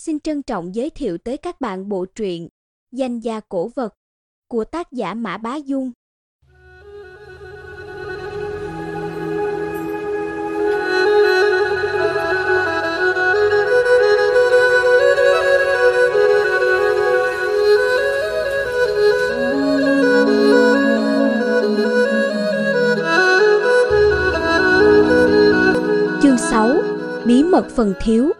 Xin trân trọng giới thiệu tới các bạn bộ truyện Danh gia cổ vật của tác giả Mã Bá Dung. Chương 6 Bí mật phần thiếu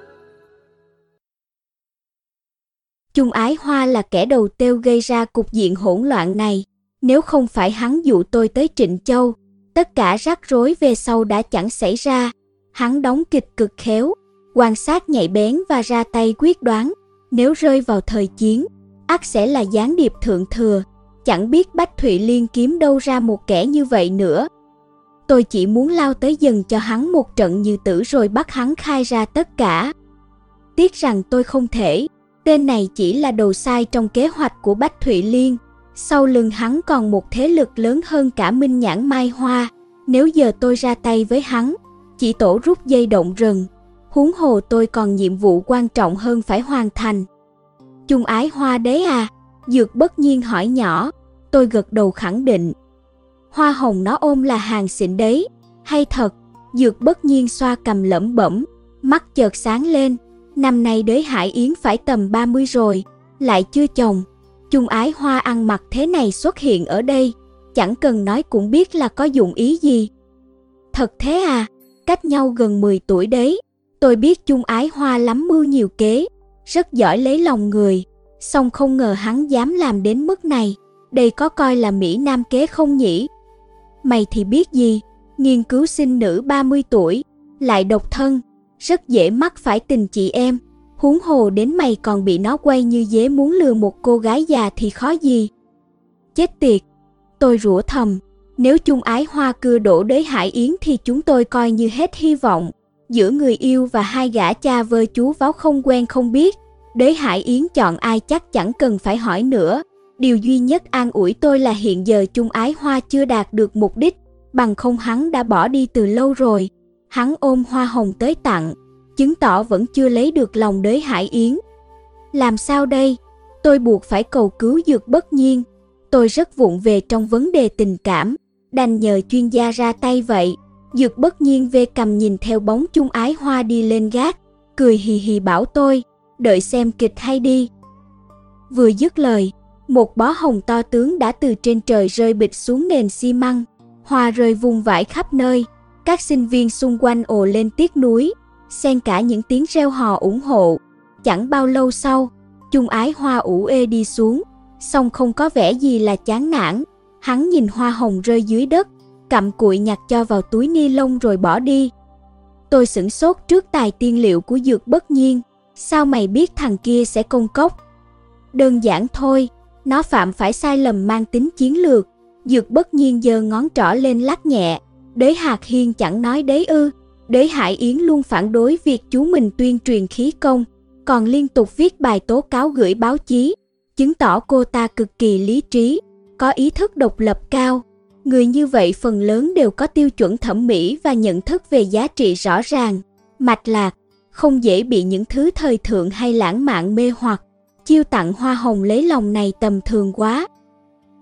Trung Ái Hoa là kẻ đầu tiêu gây ra cục diện hỗn loạn này. Nếu không phải hắn dụ tôi tới Trịnh Châu, tất cả rắc rối về sau đã chẳng xảy ra. Hắn đóng kịch cực khéo, quan sát nhạy bén và ra tay quyết đoán. Nếu rơi vào thời chiến, ắt sẽ là gián điệp thượng thừa. Chẳng biết Bách Thụy Liên kiếm đâu ra một kẻ như vậy nữa. Tôi chỉ muốn lao tới dần cho hắn một trận như tử rồi bắt hắn khai ra tất cả. Tiếc rằng tôi không thể, Tên này chỉ là đầu sai trong kế hoạch của Bách Thụy Liên. Sau lưng hắn còn một thế lực lớn hơn cả Minh Nhãn Mai Hoa. Nếu giờ tôi ra tay với hắn, chỉ tổ rút dây động rừng. Huống hồ tôi còn nhiệm vụ quan trọng hơn phải hoàn thành. Chung ái hoa đế à? Dược bất nhiên hỏi nhỏ. Tôi gật đầu khẳng định. Hoa hồng nó ôm là hàng xịn đấy. Hay thật? Dược bất nhiên xoa cầm lẩm bẩm, mắt chợt sáng lên Năm nay đới Hải Yến phải tầm 30 rồi, lại chưa chồng. Chung ái hoa ăn mặc thế này xuất hiện ở đây, chẳng cần nói cũng biết là có dụng ý gì. Thật thế à, cách nhau gần 10 tuổi đấy. Tôi biết chung ái hoa lắm mưu nhiều kế, rất giỏi lấy lòng người, song không ngờ hắn dám làm đến mức này. Đây có coi là Mỹ Nam kế không nhỉ? Mày thì biết gì, nghiên cứu sinh nữ 30 tuổi, lại độc thân, rất dễ mắc phải tình chị em. Huống hồ đến mày còn bị nó quay như dế muốn lừa một cô gái già thì khó gì. Chết tiệt, tôi rủa thầm, nếu chung ái hoa cưa đổ đới hải yến thì chúng tôi coi như hết hy vọng. Giữa người yêu và hai gã cha vơ chú váo không quen không biết, đới hải yến chọn ai chắc chẳng cần phải hỏi nữa. Điều duy nhất an ủi tôi là hiện giờ chung ái hoa chưa đạt được mục đích, bằng không hắn đã bỏ đi từ lâu rồi. Hắn ôm hoa hồng tới tặng, chứng tỏ vẫn chưa lấy được lòng đới Hải Yến. Làm sao đây? Tôi buộc phải cầu cứu dược bất nhiên. Tôi rất vụng về trong vấn đề tình cảm, đành nhờ chuyên gia ra tay vậy. Dược bất nhiên về cầm nhìn theo bóng chung ái hoa đi lên gác, cười hì hì bảo tôi, đợi xem kịch hay đi. Vừa dứt lời, một bó hồng to tướng đã từ trên trời rơi bịch xuống nền xi măng, hoa rơi vung vãi khắp nơi. Các sinh viên xung quanh ồ lên tiếc nuối xen cả những tiếng reo hò ủng hộ. Chẳng bao lâu sau, chung ái hoa ủ ê đi xuống, song không có vẻ gì là chán nản. Hắn nhìn hoa hồng rơi dưới đất, cặm cụi nhặt cho vào túi ni lông rồi bỏ đi. Tôi sửng sốt trước tài tiên liệu của dược bất nhiên. Sao mày biết thằng kia sẽ công cốc? Đơn giản thôi, nó phạm phải sai lầm mang tính chiến lược. Dược bất nhiên giơ ngón trỏ lên lắc nhẹ. Đế Hạc Hiên chẳng nói Đế ư. Đế Hải Yến luôn phản đối việc chú mình tuyên truyền khí công, còn liên tục viết bài tố cáo gửi báo chí, chứng tỏ cô ta cực kỳ lý trí, có ý thức độc lập cao. Người như vậy phần lớn đều có tiêu chuẩn thẩm mỹ và nhận thức về giá trị rõ ràng, mạch lạc, không dễ bị những thứ thời thượng hay lãng mạn mê hoặc. Chiêu tặng hoa hồng lấy lòng này tầm thường quá.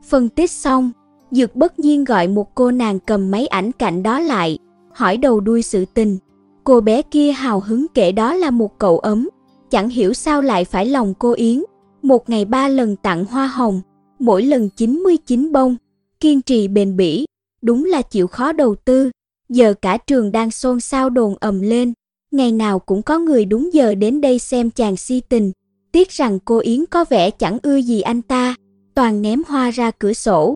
Phân tích xong, Dược bất nhiên gọi một cô nàng cầm máy ảnh cạnh đó lại, hỏi đầu đuôi sự tình. Cô bé kia hào hứng kể đó là một cậu ấm, chẳng hiểu sao lại phải lòng cô Yến. Một ngày ba lần tặng hoa hồng, mỗi lần 99 bông, kiên trì bền bỉ, đúng là chịu khó đầu tư. Giờ cả trường đang xôn xao đồn ầm lên, ngày nào cũng có người đúng giờ đến đây xem chàng si tình. Tiếc rằng cô Yến có vẻ chẳng ưa gì anh ta, toàn ném hoa ra cửa sổ.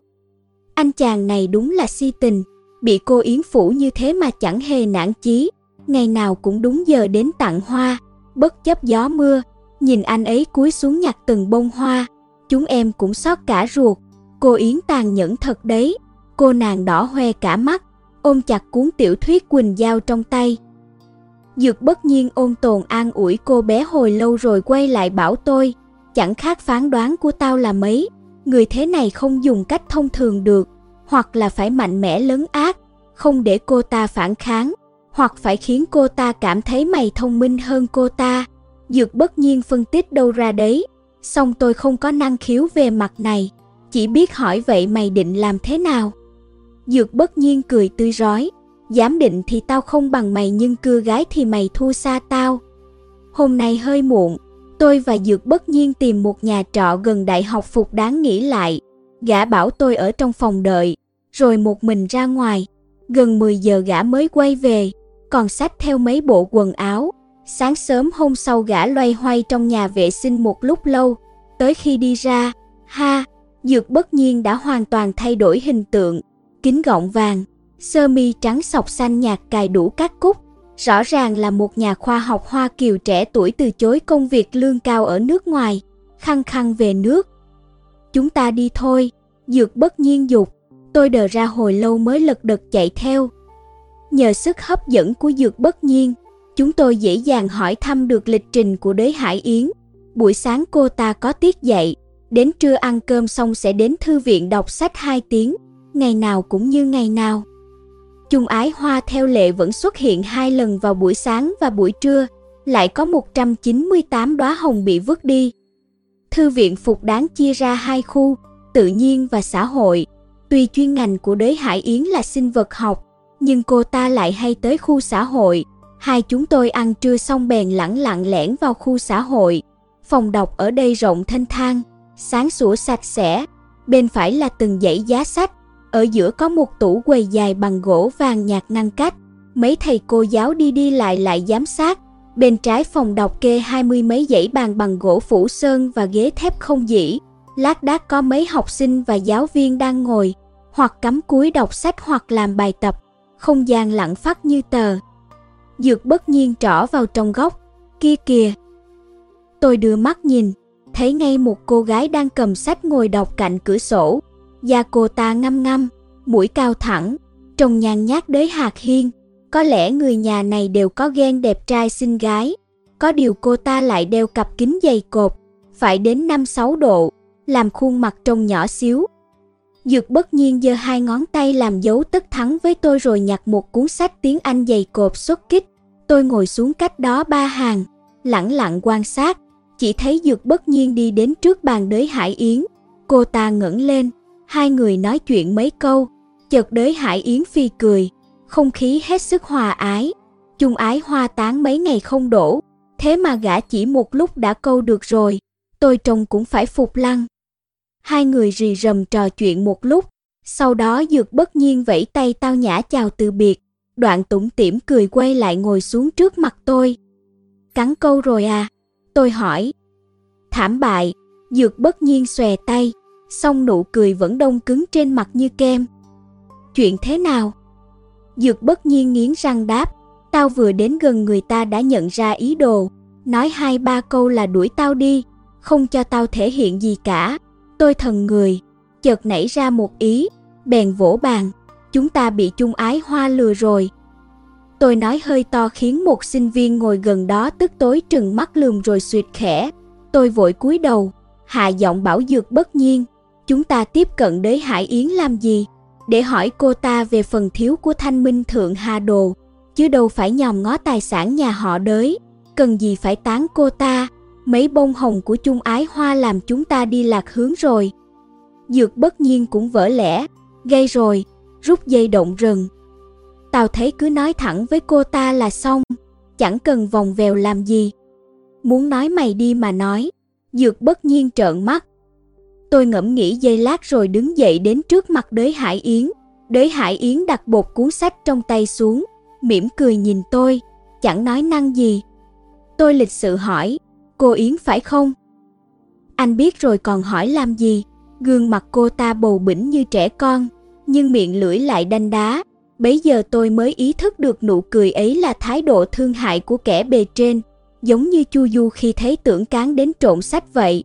Anh chàng này đúng là si tình, bị cô Yến Phủ như thế mà chẳng hề nản chí, ngày nào cũng đúng giờ đến tặng hoa, bất chấp gió mưa, nhìn anh ấy cúi xuống nhặt từng bông hoa, chúng em cũng xót cả ruột, cô Yến tàn nhẫn thật đấy, cô nàng đỏ hoe cả mắt, ôm chặt cuốn tiểu thuyết Quỳnh Giao trong tay. Dược bất nhiên ôn tồn an ủi cô bé hồi lâu rồi quay lại bảo tôi, chẳng khác phán đoán của tao là mấy, người thế này không dùng cách thông thường được, hoặc là phải mạnh mẽ lấn ác, không để cô ta phản kháng, hoặc phải khiến cô ta cảm thấy mày thông minh hơn cô ta. Dược bất nhiên phân tích đâu ra đấy, song tôi không có năng khiếu về mặt này, chỉ biết hỏi vậy mày định làm thế nào? Dược bất nhiên cười tươi rói, dám định thì tao không bằng mày nhưng cưa gái thì mày thua xa tao. Hôm nay hơi muộn, tôi và Dược bất nhiên tìm một nhà trọ gần đại học phục đáng nghỉ lại. Gã bảo tôi ở trong phòng đợi, rồi một mình ra ngoài. Gần 10 giờ gã mới quay về, còn xách theo mấy bộ quần áo. Sáng sớm hôm sau gã loay hoay trong nhà vệ sinh một lúc lâu, tới khi đi ra, ha, Dược bất nhiên đã hoàn toàn thay đổi hình tượng, kính gọng vàng, sơ mi trắng sọc xanh nhạt cài đủ các cúc, rõ ràng là một nhà khoa học Hoa Kiều trẻ tuổi từ chối công việc lương cao ở nước ngoài, khăng khăng về nước. Chúng ta đi thôi, dược bất nhiên dục, tôi đờ ra hồi lâu mới lật đật chạy theo. Nhờ sức hấp dẫn của dược bất nhiên, chúng tôi dễ dàng hỏi thăm được lịch trình của đế Hải Yến. Buổi sáng cô ta có tiết dạy, đến trưa ăn cơm xong sẽ đến thư viện đọc sách 2 tiếng, ngày nào cũng như ngày nào. Chung ái hoa theo lệ vẫn xuất hiện hai lần vào buổi sáng và buổi trưa, lại có 198 đóa hồng bị vứt đi. Thư viện phục đáng chia ra hai khu, tự nhiên và xã hội. Tuy chuyên ngành của đế Hải Yến là sinh vật học, nhưng cô ta lại hay tới khu xã hội. Hai chúng tôi ăn trưa xong bèn lẳng lặng lẻn vào khu xã hội. Phòng đọc ở đây rộng thanh thang, sáng sủa sạch sẽ. Bên phải là từng dãy giá sách, ở giữa có một tủ quầy dài bằng gỗ vàng nhạt ngăn cách. Mấy thầy cô giáo đi đi lại lại giám sát. Bên trái phòng đọc kê hai mươi mấy dãy bàn bằng gỗ phủ sơn và ghế thép không dĩ. Lát đác có mấy học sinh và giáo viên đang ngồi, hoặc cắm cúi đọc sách hoặc làm bài tập. Không gian lặng phát như tờ. Dược bất nhiên trỏ vào trong góc. Kia kìa! Tôi đưa mắt nhìn, thấy ngay một cô gái đang cầm sách ngồi đọc cạnh cửa sổ Da cô ta ngăm ngăm, mũi cao thẳng, trông nhàn nhát đới hạt hiên. Có lẽ người nhà này đều có ghen đẹp trai xinh gái. Có điều cô ta lại đeo cặp kính dày cột, phải đến 5-6 độ, làm khuôn mặt trông nhỏ xíu. Dược bất nhiên giơ hai ngón tay làm dấu tất thắng với tôi rồi nhặt một cuốn sách tiếng Anh dày cột xuất kích. Tôi ngồi xuống cách đó ba hàng, lặng lặng quan sát, chỉ thấy Dược bất nhiên đi đến trước bàn đới Hải Yến. Cô ta ngẩng lên, Hai người nói chuyện mấy câu, chợt đới Hải Yến Phi cười, không khí hết sức hòa ái. Chung ái hoa tán mấy ngày không đổ, thế mà gã chỉ một lúc đã câu được rồi, tôi trông cũng phải phục lăng. Hai người rì rầm trò chuyện một lúc, sau đó dược bất nhiên vẫy tay tao nhã chào từ biệt, đoạn tủm tỉm cười quay lại ngồi xuống trước mặt tôi. Cắn câu rồi à? Tôi hỏi. Thảm bại, dược bất nhiên xòe tay, song nụ cười vẫn đông cứng trên mặt như kem. Chuyện thế nào? Dược bất nhiên nghiến răng đáp, tao vừa đến gần người ta đã nhận ra ý đồ, nói hai ba câu là đuổi tao đi, không cho tao thể hiện gì cả. Tôi thần người, chợt nảy ra một ý, bèn vỗ bàn, chúng ta bị chung ái hoa lừa rồi. Tôi nói hơi to khiến một sinh viên ngồi gần đó tức tối trừng mắt lườm rồi suyệt khẽ. Tôi vội cúi đầu, hạ giọng bảo dược bất nhiên, chúng ta tiếp cận đế Hải Yến làm gì? Để hỏi cô ta về phần thiếu của thanh minh thượng Hà Đồ, chứ đâu phải nhòm ngó tài sản nhà họ đới. Cần gì phải tán cô ta, mấy bông hồng của chung ái hoa làm chúng ta đi lạc hướng rồi. Dược bất nhiên cũng vỡ lẽ, gây rồi, rút dây động rừng. tào thấy cứ nói thẳng với cô ta là xong, chẳng cần vòng vèo làm gì. Muốn nói mày đi mà nói, dược bất nhiên trợn mắt, Tôi ngẫm nghĩ giây lát rồi đứng dậy đến trước mặt đới Hải Yến. Đới Hải Yến đặt bột cuốn sách trong tay xuống, mỉm cười nhìn tôi, chẳng nói năng gì. Tôi lịch sự hỏi, cô Yến phải không? Anh biết rồi còn hỏi làm gì? Gương mặt cô ta bầu bỉnh như trẻ con, nhưng miệng lưỡi lại đanh đá. Bấy giờ tôi mới ý thức được nụ cười ấy là thái độ thương hại của kẻ bề trên, giống như Chu Du khi thấy tưởng cán đến trộn sách vậy.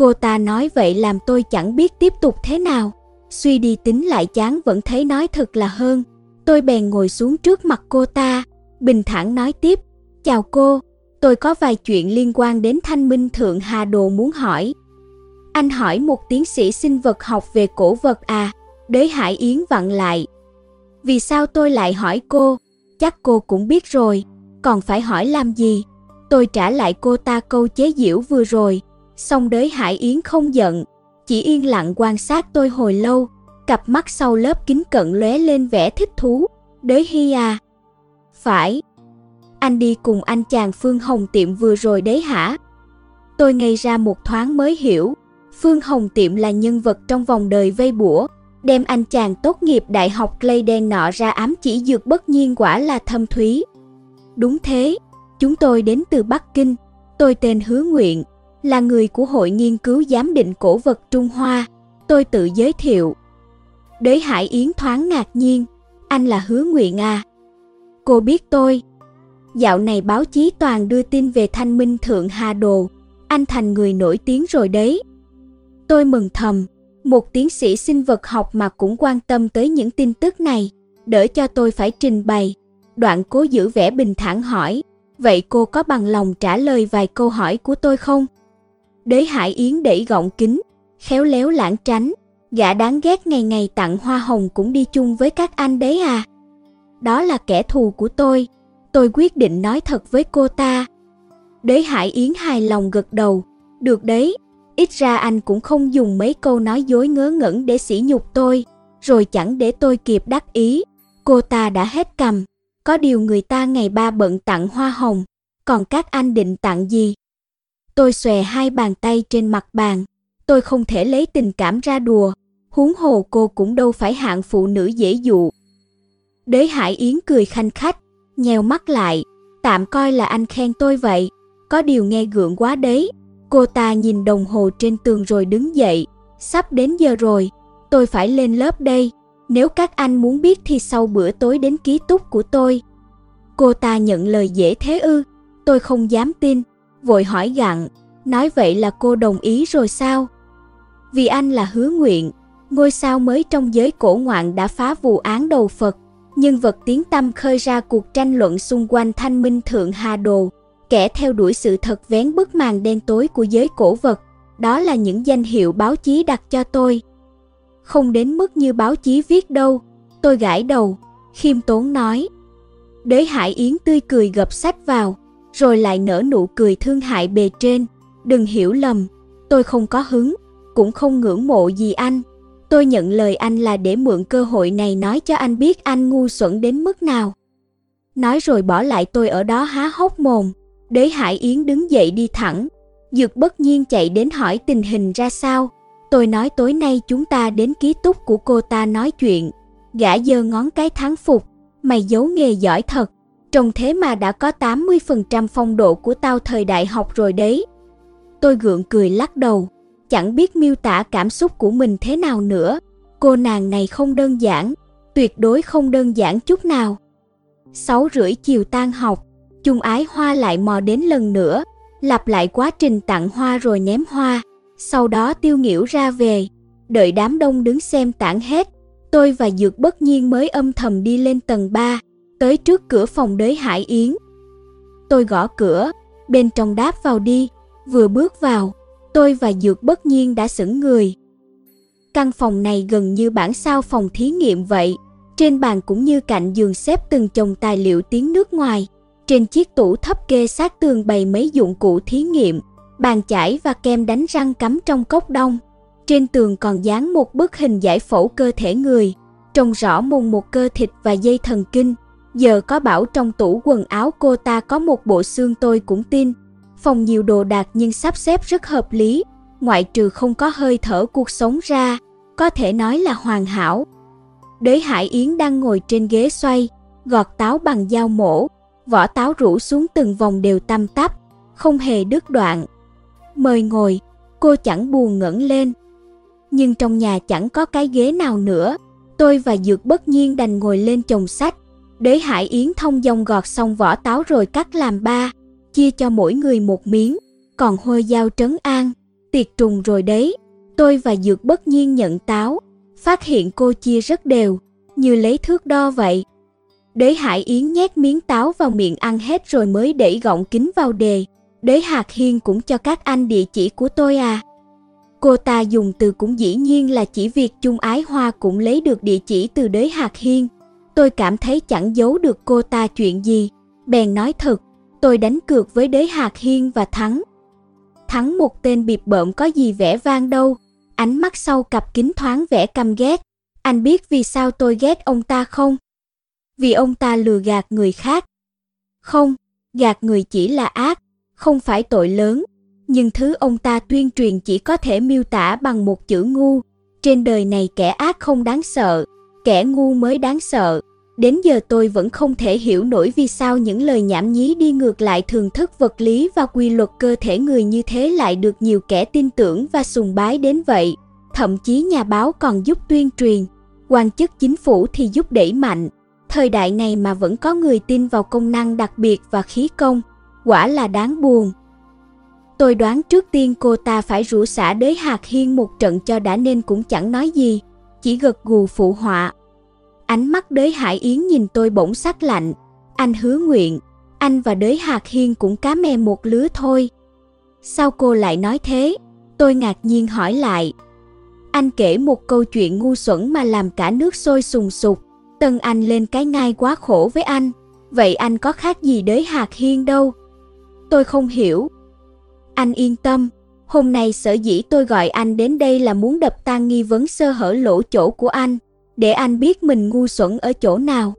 Cô ta nói vậy làm tôi chẳng biết tiếp tục thế nào. Suy đi tính lại chán vẫn thấy nói thật là hơn. Tôi bèn ngồi xuống trước mặt cô ta, bình thản nói tiếp. Chào cô, tôi có vài chuyện liên quan đến thanh minh thượng Hà Đồ muốn hỏi. Anh hỏi một tiến sĩ sinh vật học về cổ vật à, đế Hải Yến vặn lại. Vì sao tôi lại hỏi cô? Chắc cô cũng biết rồi, còn phải hỏi làm gì? Tôi trả lại cô ta câu chế giễu vừa rồi, xong đới Hải Yến không giận, chỉ yên lặng quan sát tôi hồi lâu, cặp mắt sau lớp kính cận lóe lên vẻ thích thú. Đới Hi à? Phải. Anh đi cùng anh chàng Phương Hồng Tiệm vừa rồi đấy hả? Tôi ngây ra một thoáng mới hiểu, Phương Hồng Tiệm là nhân vật trong vòng đời vây bủa, đem anh chàng tốt nghiệp đại học Clay đen nọ ra ám chỉ dược bất nhiên quả là thâm thúy. Đúng thế, chúng tôi đến từ Bắc Kinh, tôi tên Hứa Nguyện, là người của Hội Nghiên cứu Giám định Cổ vật Trung Hoa, tôi tự giới thiệu. Đế Hải Yến thoáng ngạc nhiên, anh là Hứa Nguyện à? Cô biết tôi. Dạo này báo chí toàn đưa tin về thanh minh thượng Hà Đồ, anh thành người nổi tiếng rồi đấy. Tôi mừng thầm, một tiến sĩ sinh vật học mà cũng quan tâm tới những tin tức này, đỡ cho tôi phải trình bày. Đoạn cố giữ vẻ bình thản hỏi, vậy cô có bằng lòng trả lời vài câu hỏi của tôi không? Đế Hải Yến đẩy gọng kính, khéo léo lãng tránh, gã đáng ghét ngày ngày tặng hoa hồng cũng đi chung với các anh đấy à. Đó là kẻ thù của tôi, tôi quyết định nói thật với cô ta. Đế Hải Yến hài lòng gật đầu, được đấy, ít ra anh cũng không dùng mấy câu nói dối ngớ ngẩn để sỉ nhục tôi, rồi chẳng để tôi kịp đắc ý. Cô ta đã hết cầm, có điều người ta ngày ba bận tặng hoa hồng, còn các anh định tặng gì? Tôi xòe hai bàn tay trên mặt bàn, tôi không thể lấy tình cảm ra đùa, huống hồ cô cũng đâu phải hạng phụ nữ dễ dụ. Đế Hải Yến cười khanh khách, nheo mắt lại, tạm coi là anh khen tôi vậy, có điều nghe gượng quá đấy. Cô ta nhìn đồng hồ trên tường rồi đứng dậy, sắp đến giờ rồi, tôi phải lên lớp đây, nếu các anh muốn biết thì sau bữa tối đến ký túc của tôi. Cô ta nhận lời dễ thế ư, tôi không dám tin, vội hỏi gặn, nói vậy là cô đồng ý rồi sao? Vì anh là hứa nguyện, ngôi sao mới trong giới cổ ngoạn đã phá vụ án đầu Phật, nhân vật tiếng tâm khơi ra cuộc tranh luận xung quanh thanh minh thượng Hà Đồ, kẻ theo đuổi sự thật vén bức màn đen tối của giới cổ vật, đó là những danh hiệu báo chí đặt cho tôi. Không đến mức như báo chí viết đâu, tôi gãi đầu, khiêm tốn nói. Đế Hải Yến tươi cười gập sách vào, rồi lại nở nụ cười thương hại bề trên. Đừng hiểu lầm, tôi không có hứng, cũng không ngưỡng mộ gì anh. Tôi nhận lời anh là để mượn cơ hội này nói cho anh biết anh ngu xuẩn đến mức nào. Nói rồi bỏ lại tôi ở đó há hốc mồm. Đế Hải Yến đứng dậy đi thẳng. Dược bất nhiên chạy đến hỏi tình hình ra sao. Tôi nói tối nay chúng ta đến ký túc của cô ta nói chuyện. Gã giơ ngón cái thắng phục. Mày giấu nghề giỏi thật. Trông thế mà đã có 80% phong độ của tao thời đại học rồi đấy. Tôi gượng cười lắc đầu, chẳng biết miêu tả cảm xúc của mình thế nào nữa. Cô nàng này không đơn giản, tuyệt đối không đơn giản chút nào. Sáu rưỡi chiều tan học, Chung ái hoa lại mò đến lần nữa, lặp lại quá trình tặng hoa rồi ném hoa, sau đó tiêu nghỉu ra về, đợi đám đông đứng xem tản hết. Tôi và Dược bất nhiên mới âm thầm đi lên tầng 3, tới trước cửa phòng đới Hải Yến. Tôi gõ cửa, bên trong đáp vào đi, vừa bước vào, tôi và Dược bất nhiên đã sững người. Căn phòng này gần như bản sao phòng thí nghiệm vậy, trên bàn cũng như cạnh giường xếp từng chồng tài liệu tiếng nước ngoài. Trên chiếc tủ thấp kê sát tường bày mấy dụng cụ thí nghiệm, bàn chải và kem đánh răng cắm trong cốc đông. Trên tường còn dán một bức hình giải phẫu cơ thể người, trông rõ mùng một cơ thịt và dây thần kinh. Giờ có bảo trong tủ quần áo cô ta có một bộ xương tôi cũng tin. Phòng nhiều đồ đạc nhưng sắp xếp rất hợp lý, ngoại trừ không có hơi thở cuộc sống ra, có thể nói là hoàn hảo. Đế Hải Yến đang ngồi trên ghế xoay, gọt táo bằng dao mổ, vỏ táo rủ xuống từng vòng đều tăm tắp, không hề đứt đoạn. Mời ngồi, cô chẳng buồn ngẩng lên. Nhưng trong nhà chẳng có cái ghế nào nữa, tôi và Dược bất nhiên đành ngồi lên chồng sách. Đế Hải Yến thông dòng gọt xong vỏ táo rồi cắt làm ba, chia cho mỗi người một miếng, còn hôi dao trấn an, tiệt trùng rồi đấy. Tôi và Dược bất nhiên nhận táo, phát hiện cô chia rất đều, như lấy thước đo vậy. Đế Hải Yến nhét miếng táo vào miệng ăn hết rồi mới đẩy gọng kính vào đề. Đế Hạc Hiên cũng cho các anh địa chỉ của tôi à. Cô ta dùng từ cũng dĩ nhiên là chỉ việc chung ái hoa cũng lấy được địa chỉ từ đế Hạc Hiên. Tôi cảm thấy chẳng giấu được cô ta chuyện gì. Bèn nói thật, Tôi đánh cược với đế hạt hiên và thắng. Thắng một tên bịp bợm có gì vẻ vang đâu, ánh mắt sau cặp kính thoáng vẻ căm ghét. Anh biết vì sao tôi ghét ông ta không? Vì ông ta lừa gạt người khác. Không, gạt người chỉ là ác, không phải tội lớn, nhưng thứ ông ta tuyên truyền chỉ có thể miêu tả bằng một chữ ngu. Trên đời này kẻ ác không đáng sợ, kẻ ngu mới đáng sợ. Đến giờ tôi vẫn không thể hiểu nổi vì sao những lời nhảm nhí đi ngược lại thường thức vật lý và quy luật cơ thể người như thế lại được nhiều kẻ tin tưởng và sùng bái đến vậy. Thậm chí nhà báo còn giúp tuyên truyền, quan chức chính phủ thì giúp đẩy mạnh. Thời đại này mà vẫn có người tin vào công năng đặc biệt và khí công, quả là đáng buồn. Tôi đoán trước tiên cô ta phải rủ xả đới hạt hiên một trận cho đã nên cũng chẳng nói gì, chỉ gật gù phụ họa. Ánh mắt đới hải yến nhìn tôi bỗng sắc lạnh. Anh hứa nguyện, anh và đới Hạc hiên cũng cá me một lứa thôi. Sao cô lại nói thế? Tôi ngạc nhiên hỏi lại. Anh kể một câu chuyện ngu xuẩn mà làm cả nước sôi sùng sục. Tân Anh lên cái ngai quá khổ với anh. Vậy anh có khác gì đới Hạc hiên đâu? Tôi không hiểu, anh yên tâm, hôm nay sở dĩ tôi gọi anh đến đây là muốn đập tan nghi vấn sơ hở lỗ chỗ của anh, để anh biết mình ngu xuẩn ở chỗ nào.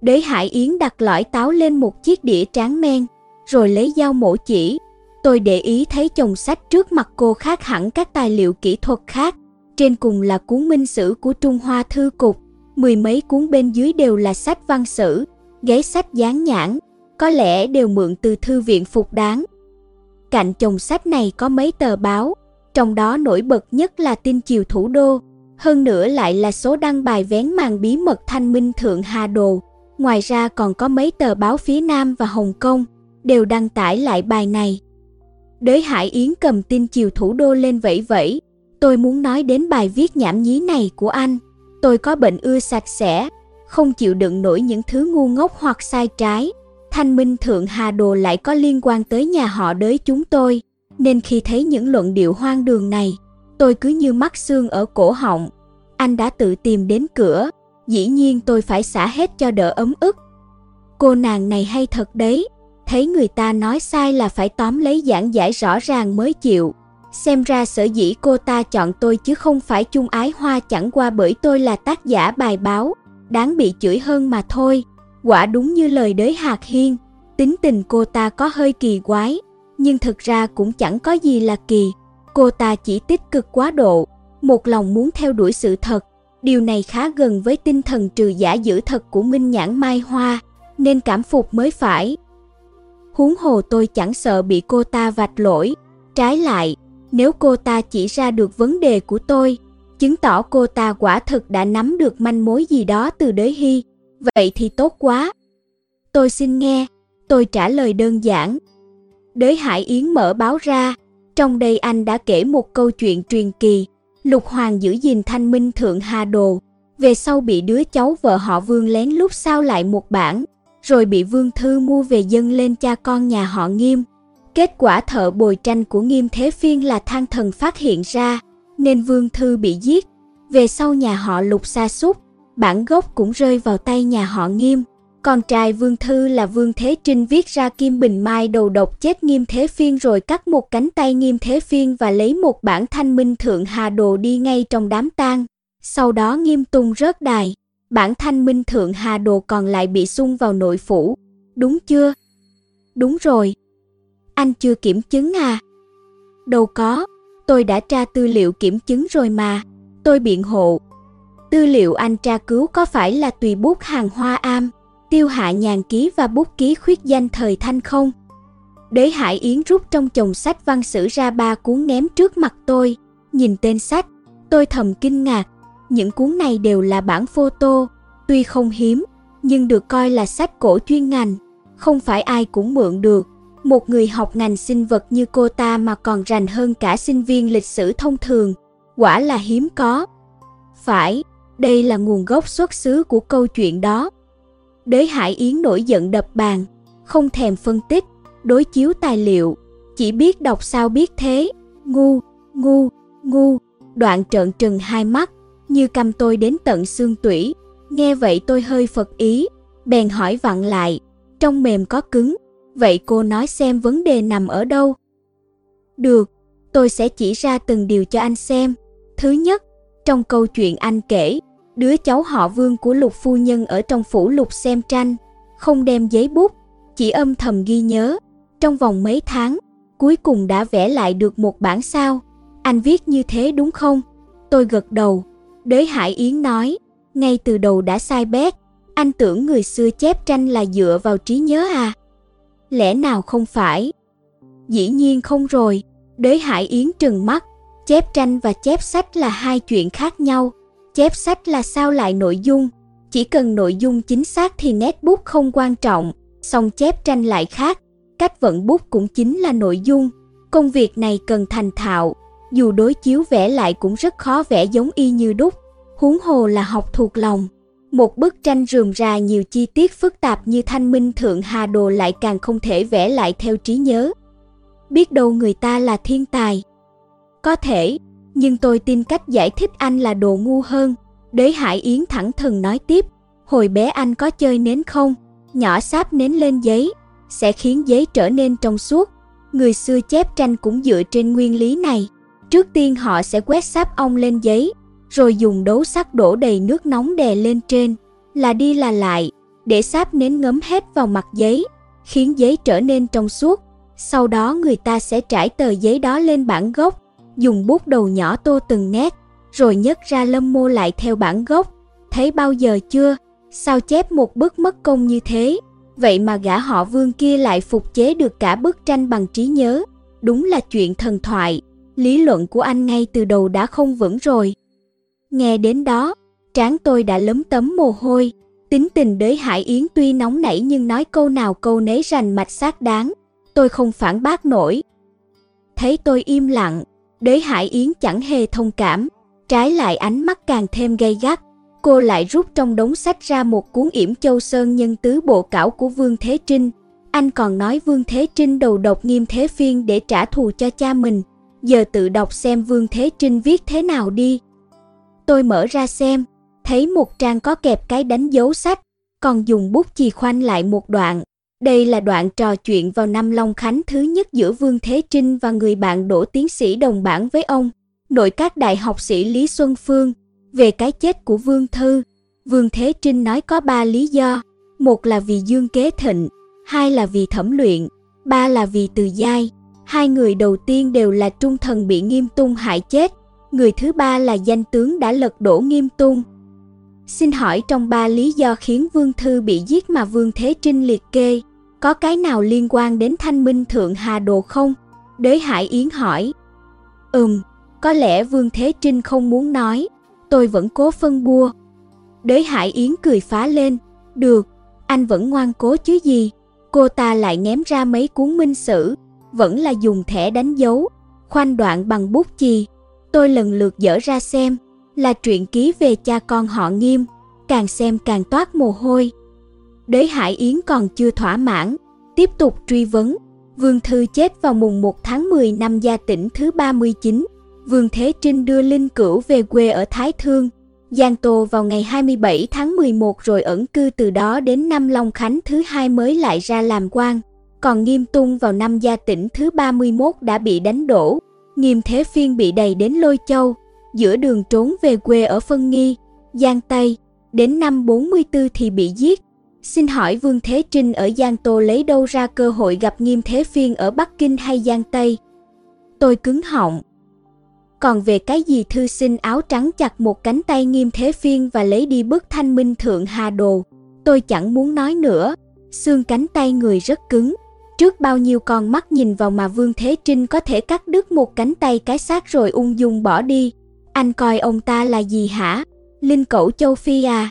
Đế Hải Yến đặt lõi táo lên một chiếc đĩa tráng men, rồi lấy dao mổ chỉ. Tôi để ý thấy chồng sách trước mặt cô khác hẳn các tài liệu kỹ thuật khác. Trên cùng là cuốn minh sử của Trung Hoa Thư Cục, mười mấy cuốn bên dưới đều là sách văn sử, ghế sách dán nhãn, có lẽ đều mượn từ thư viện phục đáng. Cạnh chồng sách này có mấy tờ báo, trong đó nổi bật nhất là tin chiều thủ đô, hơn nữa lại là số đăng bài vén màn bí mật thanh minh thượng Hà Đồ. Ngoài ra còn có mấy tờ báo phía Nam và Hồng Kông đều đăng tải lại bài này. Đới Hải Yến cầm tin chiều thủ đô lên vẫy vẫy. Tôi muốn nói đến bài viết nhảm nhí này của anh. Tôi có bệnh ưa sạch sẽ, không chịu đựng nổi những thứ ngu ngốc hoặc sai trái. Thanh Minh Thượng Hà Đồ lại có liên quan tới nhà họ đới chúng tôi, nên khi thấy những luận điệu hoang đường này, tôi cứ như mắc xương ở cổ họng. Anh đã tự tìm đến cửa, dĩ nhiên tôi phải xả hết cho đỡ ấm ức. Cô nàng này hay thật đấy, thấy người ta nói sai là phải tóm lấy giảng giải rõ ràng mới chịu. Xem ra sở dĩ cô ta chọn tôi chứ không phải chung ái hoa chẳng qua bởi tôi là tác giả bài báo, đáng bị chửi hơn mà thôi. Quả đúng như lời đới hạt hiên, tính tình cô ta có hơi kỳ quái, nhưng thực ra cũng chẳng có gì là kỳ. Cô ta chỉ tích cực quá độ, một lòng muốn theo đuổi sự thật. Điều này khá gần với tinh thần trừ giả giữ thật của Minh Nhãn Mai Hoa, nên cảm phục mới phải. Huống hồ tôi chẳng sợ bị cô ta vạch lỗi. Trái lại, nếu cô ta chỉ ra được vấn đề của tôi, chứng tỏ cô ta quả thực đã nắm được manh mối gì đó từ đới hy, Vậy thì tốt quá. Tôi xin nghe, tôi trả lời đơn giản. Đới Hải Yến mở báo ra, trong đây anh đã kể một câu chuyện truyền kỳ. Lục Hoàng giữ gìn thanh minh thượng Hà Đồ, về sau bị đứa cháu vợ họ Vương lén lúc sao lại một bản, rồi bị Vương Thư mua về dâng lên cha con nhà họ Nghiêm. Kết quả thợ bồi tranh của Nghiêm Thế Phiên là thang thần phát hiện ra, nên Vương Thư bị giết. Về sau nhà họ Lục sa sút bản gốc cũng rơi vào tay nhà họ Nghiêm. Con trai Vương Thư là Vương Thế Trinh viết ra Kim Bình Mai đầu độc chết Nghiêm Thế Phiên rồi cắt một cánh tay Nghiêm Thế Phiên và lấy một bản thanh minh thượng hà đồ đi ngay trong đám tang. Sau đó Nghiêm tùng rớt đài, bản thanh minh thượng hà đồ còn lại bị xung vào nội phủ. Đúng chưa? Đúng rồi. Anh chưa kiểm chứng à? Đâu có, tôi đã tra tư liệu kiểm chứng rồi mà. Tôi biện hộ, Tư liệu anh tra cứu có phải là tùy bút hàng hoa am, tiêu hạ nhàn ký và bút ký khuyết danh thời thanh không? Đế Hải Yến rút trong chồng sách văn sử ra ba cuốn ném trước mặt tôi. Nhìn tên sách, tôi thầm kinh ngạc. Những cuốn này đều là bản photo, tuy không hiếm, nhưng được coi là sách cổ chuyên ngành. Không phải ai cũng mượn được. Một người học ngành sinh vật như cô ta mà còn rành hơn cả sinh viên lịch sử thông thường. Quả là hiếm có. Phải, đây là nguồn gốc xuất xứ của câu chuyện đó. Đế Hải Yến nổi giận đập bàn, không thèm phân tích, đối chiếu tài liệu, chỉ biết đọc sao biết thế, ngu, ngu, ngu, đoạn trợn trừng hai mắt, như căm tôi đến tận xương tủy. Nghe vậy tôi hơi phật ý, bèn hỏi vặn lại, trong mềm có cứng, Vậy cô nói xem vấn đề nằm ở đâu? Được, tôi sẽ chỉ ra từng điều cho anh xem. Thứ nhất, trong câu chuyện anh kể, đứa cháu họ Vương của Lục phu nhân ở trong phủ Lục xem tranh, không đem giấy bút, chỉ âm thầm ghi nhớ. Trong vòng mấy tháng, cuối cùng đã vẽ lại được một bản sao. Anh viết như thế đúng không? Tôi gật đầu. Đới Hải Yến nói, ngay từ đầu đã sai bét. Anh tưởng người xưa chép tranh là dựa vào trí nhớ à? Lẽ nào không phải? Dĩ nhiên không rồi. Đới Hải Yến trừng mắt. Chép tranh và chép sách là hai chuyện khác nhau. Chép sách là sao lại nội dung. Chỉ cần nội dung chính xác thì nét bút không quan trọng. Song chép tranh lại khác. Cách vận bút cũng chính là nội dung. Công việc này cần thành thạo. Dù đối chiếu vẽ lại cũng rất khó vẽ giống y như đúc. Huống hồ là học thuộc lòng. Một bức tranh rườm rà nhiều chi tiết phức tạp như thanh minh thượng hà đồ lại càng không thể vẽ lại theo trí nhớ. Biết đâu người ta là thiên tài. Có thể, nhưng tôi tin cách giải thích anh là đồ ngu hơn. Đế Hải Yến thẳng thừng nói tiếp, hồi bé anh có chơi nến không? Nhỏ sáp nến lên giấy, sẽ khiến giấy trở nên trong suốt. Người xưa chép tranh cũng dựa trên nguyên lý này. Trước tiên họ sẽ quét sáp ong lên giấy, rồi dùng đấu sắt đổ đầy nước nóng đè lên trên, là đi là lại, để sáp nến ngấm hết vào mặt giấy, khiến giấy trở nên trong suốt. Sau đó người ta sẽ trải tờ giấy đó lên bản gốc, dùng bút đầu nhỏ tô từng nét, rồi nhấc ra lâm mô lại theo bản gốc. Thấy bao giờ chưa? Sao chép một bức mất công như thế? Vậy mà gã họ vương kia lại phục chế được cả bức tranh bằng trí nhớ. Đúng là chuyện thần thoại. Lý luận của anh ngay từ đầu đã không vững rồi. Nghe đến đó, trán tôi đã lấm tấm mồ hôi. Tính tình đới Hải Yến tuy nóng nảy nhưng nói câu nào câu nấy rành mạch xác đáng. Tôi không phản bác nổi. Thấy tôi im lặng, Đế Hải Yến chẳng hề thông cảm. Trái lại ánh mắt càng thêm gay gắt. Cô lại rút trong đống sách ra một cuốn yểm châu sơn nhân tứ bộ cảo của Vương Thế Trinh. Anh còn nói Vương Thế Trinh đầu độc nghiêm thế phiên để trả thù cho cha mình. Giờ tự đọc xem Vương Thế Trinh viết thế nào đi. Tôi mở ra xem, thấy một trang có kẹp cái đánh dấu sách, còn dùng bút chì khoanh lại một đoạn. Đây là đoạn trò chuyện vào năm Long Khánh thứ nhất giữa Vương Thế Trinh và người bạn đỗ tiến sĩ đồng bản với ông, nội các đại học sĩ Lý Xuân Phương, về cái chết của Vương Thư. Vương Thế Trinh nói có ba lý do, một là vì Dương Kế Thịnh, hai là vì thẩm luyện, ba là vì từ giai. Hai người đầu tiên đều là trung thần bị nghiêm tung hại chết, người thứ ba là danh tướng đã lật đổ nghiêm tung. Xin hỏi trong ba lý do khiến Vương Thư bị giết mà Vương Thế Trinh liệt kê, có cái nào liên quan đến thanh minh thượng hà đồ không? Đế Hải Yến hỏi. Ừm, có lẽ Vương Thế Trinh không muốn nói, tôi vẫn cố phân bua. Đế Hải Yến cười phá lên, được, anh vẫn ngoan cố chứ gì. Cô ta lại ném ra mấy cuốn minh sử, vẫn là dùng thẻ đánh dấu, khoanh đoạn bằng bút chì, Tôi lần lượt dở ra xem, là truyện ký về cha con họ nghiêm, càng xem càng toát mồ hôi. Đế Hải Yến còn chưa thỏa mãn, tiếp tục truy vấn. Vương Thư chết vào mùng 1 tháng 10 năm gia tỉnh thứ 39. Vương Thế Trinh đưa Linh Cửu về quê ở Thái Thương. Giang Tô vào ngày 27 tháng 11 rồi ẩn cư từ đó đến năm Long Khánh thứ hai mới lại ra làm quan. Còn Nghiêm Tung vào năm gia tỉnh thứ 31 đã bị đánh đổ, Nghiêm Thế Phiên bị đầy đến Lôi Châu, giữa đường trốn về quê ở Phân Nghi, Giang Tây, đến năm 44 thì bị giết. Xin hỏi Vương Thế Trinh ở Giang Tô lấy đâu ra cơ hội gặp Nghiêm Thế Phiên ở Bắc Kinh hay Giang Tây? Tôi cứng họng. Còn về cái gì thư sinh áo trắng chặt một cánh tay Nghiêm Thế Phiên và lấy đi bức thanh minh thượng hà đồ, tôi chẳng muốn nói nữa. Xương cánh tay người rất cứng, Trước bao nhiêu con mắt nhìn vào mà Vương Thế Trinh có thể cắt đứt một cánh tay cái xác rồi ung dung bỏ đi. Anh coi ông ta là gì hả? Linh cẩu châu Phi à?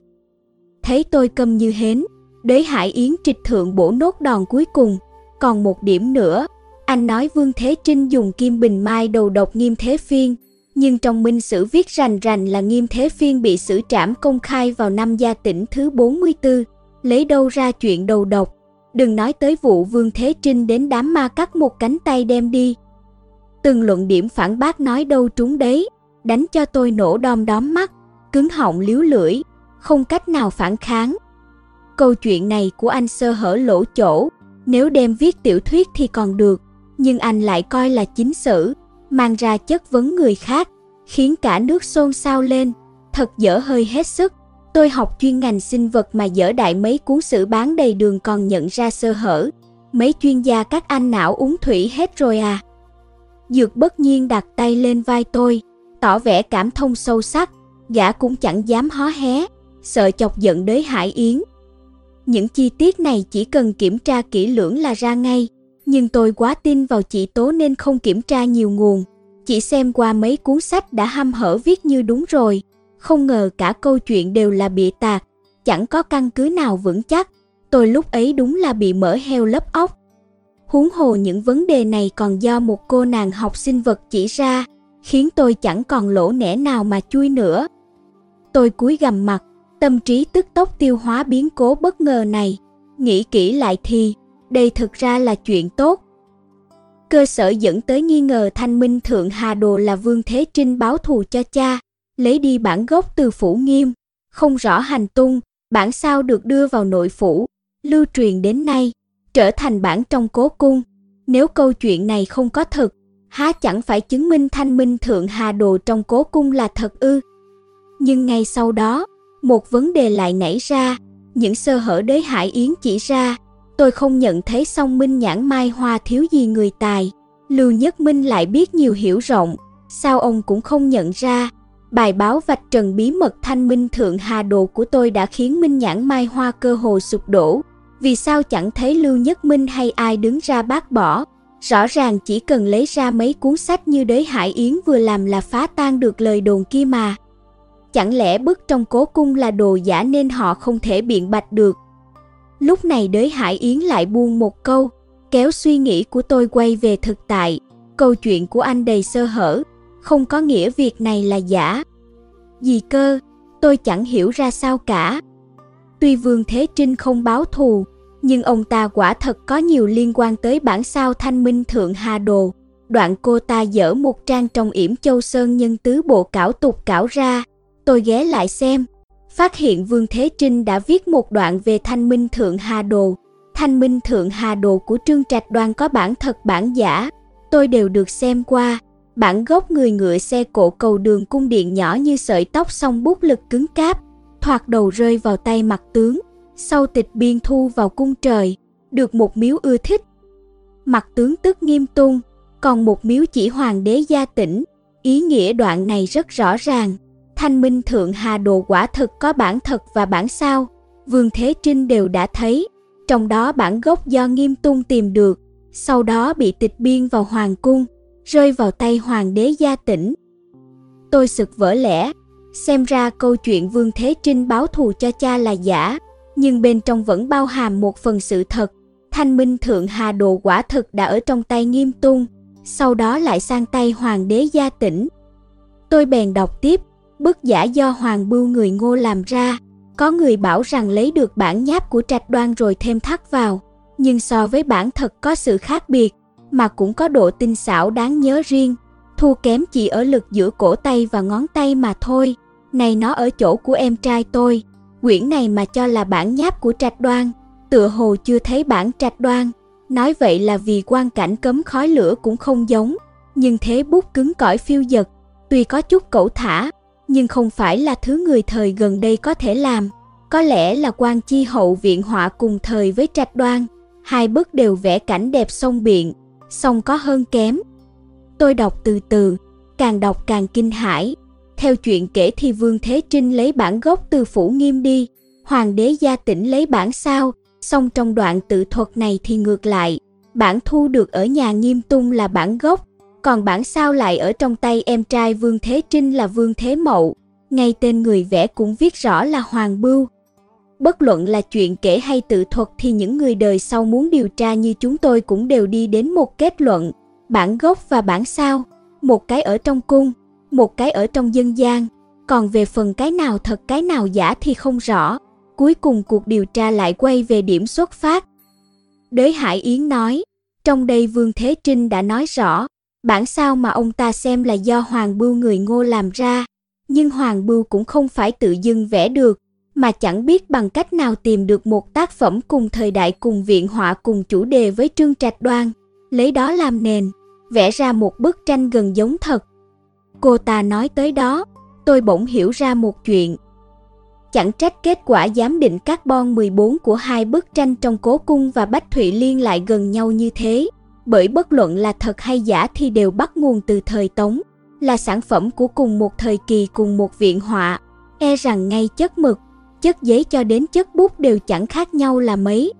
Thấy tôi câm như hến, đế hải yến trịch thượng bổ nốt đòn cuối cùng. Còn một điểm nữa, anh nói Vương Thế Trinh dùng kim bình mai đầu độc nghiêm thế phiên, nhưng trong minh sử viết rành rành là nghiêm thế phiên bị xử trảm công khai vào năm gia tỉnh thứ 44, lấy đâu ra chuyện đầu độc. Đừng nói tới vụ Vương Thế Trinh đến đám ma cắt một cánh tay đem đi. Từng luận điểm phản bác nói đâu trúng đấy, đánh cho tôi nổ đom đóm mắt, cứng họng liếu lưỡi, không cách nào phản kháng. Câu chuyện này của anh sơ hở lỗ chỗ, Nếu đem viết tiểu thuyết thì còn được, nhưng anh lại coi là chính sử, mang ra chất vấn người khác, khiến cả nước xôn xao lên, thật dở hơi hết sức. Tôi học chuyên ngành sinh vật mà dở đại mấy cuốn sử bán đầy đường còn nhận ra sơ hở. Mấy chuyên gia các anh não uống thủy hết rồi à. Dược bất nhiên đặt tay lên vai tôi, tỏ vẻ cảm thông sâu sắc, gã cũng chẳng dám hó hé, sợ chọc giận đới Hải Yến. Những chi tiết này chỉ cần kiểm tra kỹ lưỡng là ra ngay, nhưng tôi quá tin vào chị Tố nên không kiểm tra nhiều nguồn, chỉ xem qua mấy cuốn sách đã hăm hở viết như đúng rồi, không ngờ cả câu chuyện đều là bịa tạc, chẳng có căn cứ nào vững chắc. Tôi lúc ấy đúng là bị mở heo lấp óc. Huống hồ những vấn đề này còn do một cô nàng học sinh vật chỉ ra, khiến tôi chẳng còn lỗ nẻ nào mà chui nữa. Tôi cúi gầm mặt, tâm trí tức tốc tiêu hóa biến cố bất ngờ này. Nghĩ kỹ lại thì, đây thực ra là chuyện tốt. Cơ sở dẫn tới nghi ngờ thanh minh thượng Hà Đồ là Vương Thế Trinh báo thù cho cha, lấy đi bản gốc từ phủ nghiêm, không rõ hành tung, bản sao được đưa vào nội phủ, lưu truyền đến nay, trở thành bản trong cố cung. Nếu câu chuyện này không có thật há chẳng phải chứng minh thanh minh thượng hà đồ trong cố cung là thật ư. Nhưng ngay sau đó, một vấn đề lại nảy ra, những sơ hở đế hải yến chỉ ra, tôi không nhận thấy song minh nhãn mai hoa thiếu gì người tài. Lưu Nhất Minh lại biết nhiều hiểu rộng, sao ông cũng không nhận ra, Bài báo vạch trần bí mật thanh minh thượng hà đồ của tôi đã khiến Minh Nhãn Mai Hoa cơ hồ sụp đổ. Vì sao chẳng thấy Lưu Nhất Minh hay ai đứng ra bác bỏ? Rõ ràng chỉ cần lấy ra mấy cuốn sách như Đế Hải Yến vừa làm là phá tan được lời đồn kia mà. Chẳng lẽ bức trong cố cung là đồ giả nên họ không thể biện bạch được? Lúc này Đế Hải Yến lại buông một câu, kéo suy nghĩ của tôi quay về thực tại. Câu chuyện của anh đầy sơ hở, không có nghĩa việc này là giả. Gì cơ, tôi chẳng hiểu ra sao cả. Tuy Vương Thế Trinh không báo thù, nhưng ông ta quả thật có nhiều liên quan tới bản sao thanh minh thượng hà đồ. Đoạn cô ta dở một trang trong yểm châu sơn nhân tứ bộ cảo tục cảo ra. Tôi ghé lại xem, phát hiện Vương Thế Trinh đã viết một đoạn về thanh minh thượng hà đồ. Thanh minh thượng hà đồ của Trương Trạch Đoan có bản thật bản giả, tôi đều được xem qua bản gốc người ngựa xe cộ cầu đường cung điện nhỏ như sợi tóc song bút lực cứng cáp, thoạt đầu rơi vào tay mặt tướng, sau tịch biên thu vào cung trời, được một miếu ưa thích. Mặt tướng tức nghiêm tung, còn một miếu chỉ hoàng đế gia tỉnh, ý nghĩa đoạn này rất rõ ràng. Thanh minh thượng hà đồ quả thực có bản thật và bản sao, Vương Thế Trinh đều đã thấy, trong đó bản gốc do nghiêm tung tìm được, sau đó bị tịch biên vào hoàng cung rơi vào tay hoàng đế gia tỉnh. Tôi sực vỡ lẽ, xem ra câu chuyện Vương Thế Trinh báo thù cho cha là giả, nhưng bên trong vẫn bao hàm một phần sự thật. Thanh minh thượng hà đồ quả thực đã ở trong tay nghiêm tung, sau đó lại sang tay hoàng đế gia tỉnh. Tôi bèn đọc tiếp, bức giả do hoàng bưu người ngô làm ra, có người bảo rằng lấy được bản nháp của trạch đoan rồi thêm thắt vào, nhưng so với bản thật có sự khác biệt mà cũng có độ tinh xảo đáng nhớ riêng, thua kém chỉ ở lực giữa cổ tay và ngón tay mà thôi. Này nó ở chỗ của em trai tôi, quyển này mà cho là bản nháp của trạch đoan, tựa hồ chưa thấy bản trạch đoan. Nói vậy là vì quan cảnh cấm khói lửa cũng không giống, nhưng thế bút cứng cỏi phiêu dật, tuy có chút cẩu thả, nhưng không phải là thứ người thời gần đây có thể làm. Có lẽ là quan chi hậu viện họa cùng thời với trạch đoan, hai bức đều vẽ cảnh đẹp sông biển, song có hơn kém. Tôi đọc từ từ, càng đọc càng kinh hãi. Theo chuyện kể thì Vương Thế Trinh lấy bản gốc từ Phủ Nghiêm đi, Hoàng đế Gia Tĩnh lấy bản sao, song trong đoạn tự thuật này thì ngược lại, bản thu được ở nhà Nghiêm Tung là bản gốc, còn bản sao lại ở trong tay em trai Vương Thế Trinh là Vương Thế Mậu, ngay tên người vẽ cũng viết rõ là Hoàng Bưu. Bất luận là chuyện kể hay tự thuật thì những người đời sau muốn điều tra như chúng tôi cũng đều đi đến một kết luận, bản gốc và bản sao, một cái ở trong cung, một cái ở trong dân gian, còn về phần cái nào thật cái nào giả thì không rõ. Cuối cùng cuộc điều tra lại quay về điểm xuất phát. Đới Hải Yến nói, trong đây Vương Thế Trinh đã nói rõ, bản sao mà ông ta xem là do Hoàng Bưu người Ngô làm ra, nhưng Hoàng Bưu cũng không phải tự dưng vẽ được, mà chẳng biết bằng cách nào tìm được một tác phẩm cùng thời đại cùng viện họa cùng chủ đề với Trương Trạch Đoan, lấy đó làm nền, vẽ ra một bức tranh gần giống thật. Cô ta nói tới đó, tôi bỗng hiểu ra một chuyện. Chẳng trách kết quả giám định carbon 14 của hai bức tranh trong Cố Cung và Bách Thụy Liên lại gần nhau như thế, bởi bất luận là thật hay giả thì đều bắt nguồn từ thời Tống, là sản phẩm của cùng một thời kỳ cùng một viện họa. E rằng ngay chất mực, chất giấy cho đến chất bút đều chẳng khác nhau là mấy.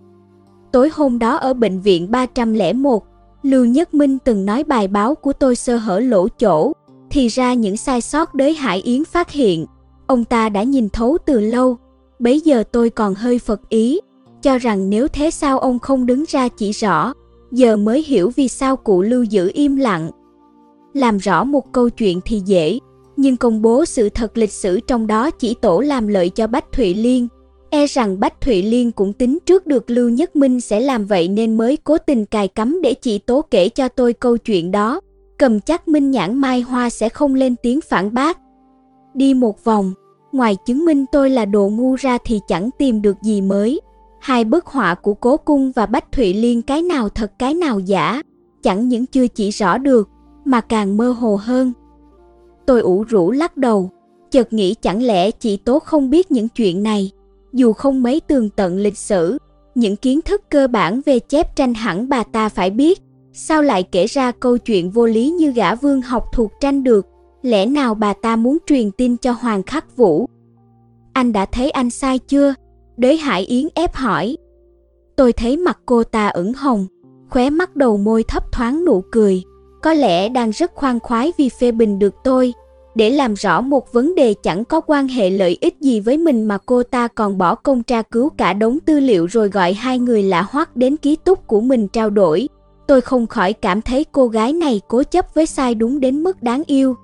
Tối hôm đó ở bệnh viện 301, Lưu Nhất Minh từng nói bài báo của tôi sơ hở lỗ chỗ, thì ra những sai sót đới Hải Yến phát hiện, ông ta đã nhìn thấu từ lâu. Bấy giờ tôi còn hơi phật ý, cho rằng nếu thế sao ông không đứng ra chỉ rõ, giờ mới hiểu vì sao cụ Lưu giữ im lặng. Làm rõ một câu chuyện thì dễ, nhưng công bố sự thật lịch sử trong đó chỉ tổ làm lợi cho Bách Thụy Liên. E rằng Bách Thụy Liên cũng tính trước được Lưu Nhất Minh sẽ làm vậy nên mới cố tình cài cắm để chị Tố kể cho tôi câu chuyện đó. Cầm chắc Minh nhãn Mai Hoa sẽ không lên tiếng phản bác. Đi một vòng, ngoài chứng minh tôi là đồ ngu ra thì chẳng tìm được gì mới. Hai bức họa của Cố Cung và Bách Thụy Liên cái nào thật cái nào giả, chẳng những chưa chỉ rõ được, mà càng mơ hồ hơn. Tôi ủ rũ lắc đầu, chợt nghĩ chẳng lẽ chị Tố không biết những chuyện này, dù không mấy tường tận lịch sử, những kiến thức cơ bản về chép tranh hẳn bà ta phải biết, sao lại kể ra câu chuyện vô lý như gã vương học thuộc tranh được, lẽ nào bà ta muốn truyền tin cho Hoàng Khắc Vũ? Anh đã thấy anh sai chưa? Đới Hải Yến ép hỏi. Tôi thấy mặt cô ta ửng hồng, khóe mắt đầu môi thấp thoáng nụ cười, có lẽ đang rất khoan khoái vì phê bình được tôi. Để làm rõ một vấn đề chẳng có quan hệ lợi ích gì với mình mà cô ta còn bỏ công tra cứu cả đống tư liệu rồi gọi hai người lạ hoắc đến ký túc của mình trao đổi. Tôi không khỏi cảm thấy cô gái này cố chấp với sai đúng đến mức đáng yêu.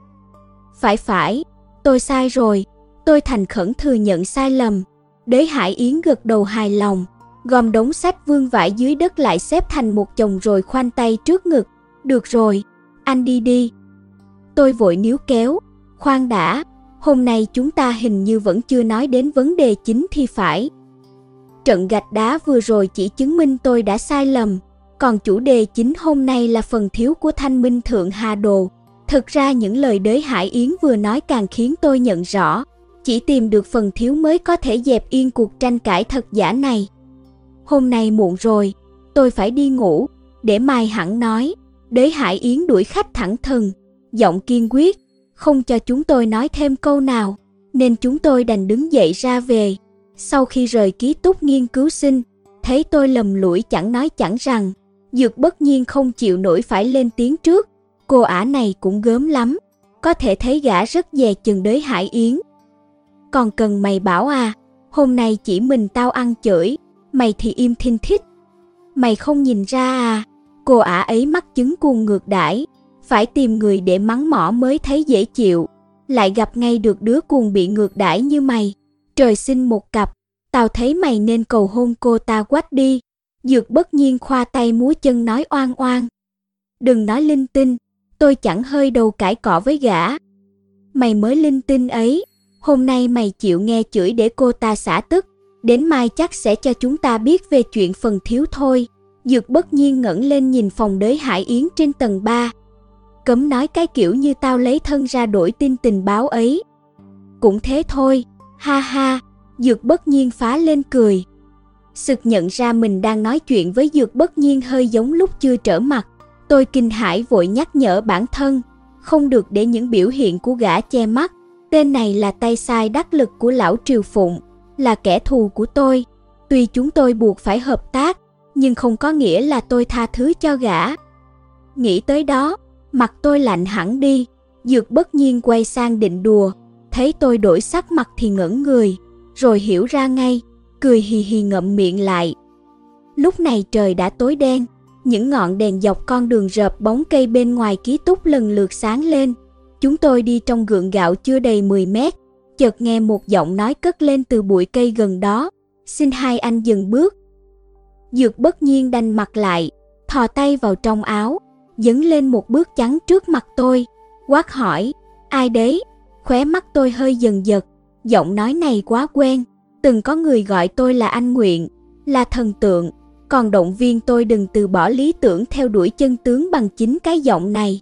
Phải phải, tôi sai rồi, tôi thành khẩn thừa nhận sai lầm. Đế Hải Yến gật đầu hài lòng, gom đống sách vương vãi dưới đất lại xếp thành một chồng rồi khoanh tay trước ngực. Được rồi, anh đi đi. Tôi vội níu kéo, khoan đã, hôm nay chúng ta hình như vẫn chưa nói đến vấn đề chính thì phải. Trận gạch đá vừa rồi chỉ chứng minh tôi đã sai lầm, còn chủ đề chính hôm nay là phần thiếu của thanh minh thượng Hà Đồ. Thực ra những lời đới Hải Yến vừa nói càng khiến tôi nhận rõ, chỉ tìm được phần thiếu mới có thể dẹp yên cuộc tranh cãi thật giả này. Hôm nay muộn rồi, tôi phải đi ngủ, để mai hẳn nói. Đế Hải Yến đuổi khách thẳng thừng, giọng kiên quyết, không cho chúng tôi nói thêm câu nào, nên chúng tôi đành đứng dậy ra về. Sau khi rời ký túc nghiên cứu sinh, thấy tôi lầm lũi chẳng nói chẳng rằng, Dược bất nhiên không chịu nổi phải lên tiếng trước, cô ả này cũng gớm lắm, có thể thấy gã rất dè chừng đới Hải Yến. Còn cần mày bảo à, hôm nay chỉ mình tao ăn chửi, mày thì im thinh thích. Mày không nhìn ra à, cô ả ấy mắc chứng cuồng ngược đãi, phải tìm người để mắng mỏ mới thấy dễ chịu, lại gặp ngay được đứa cuồng bị ngược đãi như mày. Trời sinh một cặp, tao thấy mày nên cầu hôn cô ta quách đi. Dược bất nhiên khoa tay múa chân nói oan oan. Đừng nói linh tinh, tôi chẳng hơi đầu cãi cọ với gã. Mày mới linh tinh ấy, hôm nay mày chịu nghe chửi để cô ta xả tức, đến mai chắc sẽ cho chúng ta biết về chuyện phần thiếu thôi. Dược bất nhiên ngẩng lên nhìn phòng đới Hải Yến trên tầng 3. Cấm nói cái kiểu như tao lấy thân ra đổi tin tình báo ấy. Cũng thế thôi, ha ha, dược bất nhiên phá lên cười. Sực nhận ra mình đang nói chuyện với dược bất nhiên hơi giống lúc chưa trở mặt. Tôi kinh hãi vội nhắc nhở bản thân, không được để những biểu hiện của gã che mắt. Tên này là tay sai đắc lực của lão Triều Phụng, là kẻ thù của tôi. Tuy chúng tôi buộc phải hợp tác, nhưng không có nghĩa là tôi tha thứ cho gã. Nghĩ tới đó, mặt tôi lạnh hẳn đi, dược bất nhiên quay sang định đùa, thấy tôi đổi sắc mặt thì ngẩn người, rồi hiểu ra ngay, cười hì hì ngậm miệng lại. Lúc này trời đã tối đen, những ngọn đèn dọc con đường rợp bóng cây bên ngoài ký túc lần lượt sáng lên. Chúng tôi đi trong gượng gạo chưa đầy 10 mét, chợt nghe một giọng nói cất lên từ bụi cây gần đó. Xin hai anh dừng bước. Dược bất nhiên đanh mặt lại, thò tay vào trong áo, dấn lên một bước chắn trước mặt tôi, quát hỏi, ai đấy? Khóe mắt tôi hơi dần giật, giọng nói này quá quen, Từng có người gọi tôi là anh Nguyện, là thần tượng, còn động viên tôi đừng từ bỏ lý tưởng theo đuổi chân tướng bằng chính cái giọng này.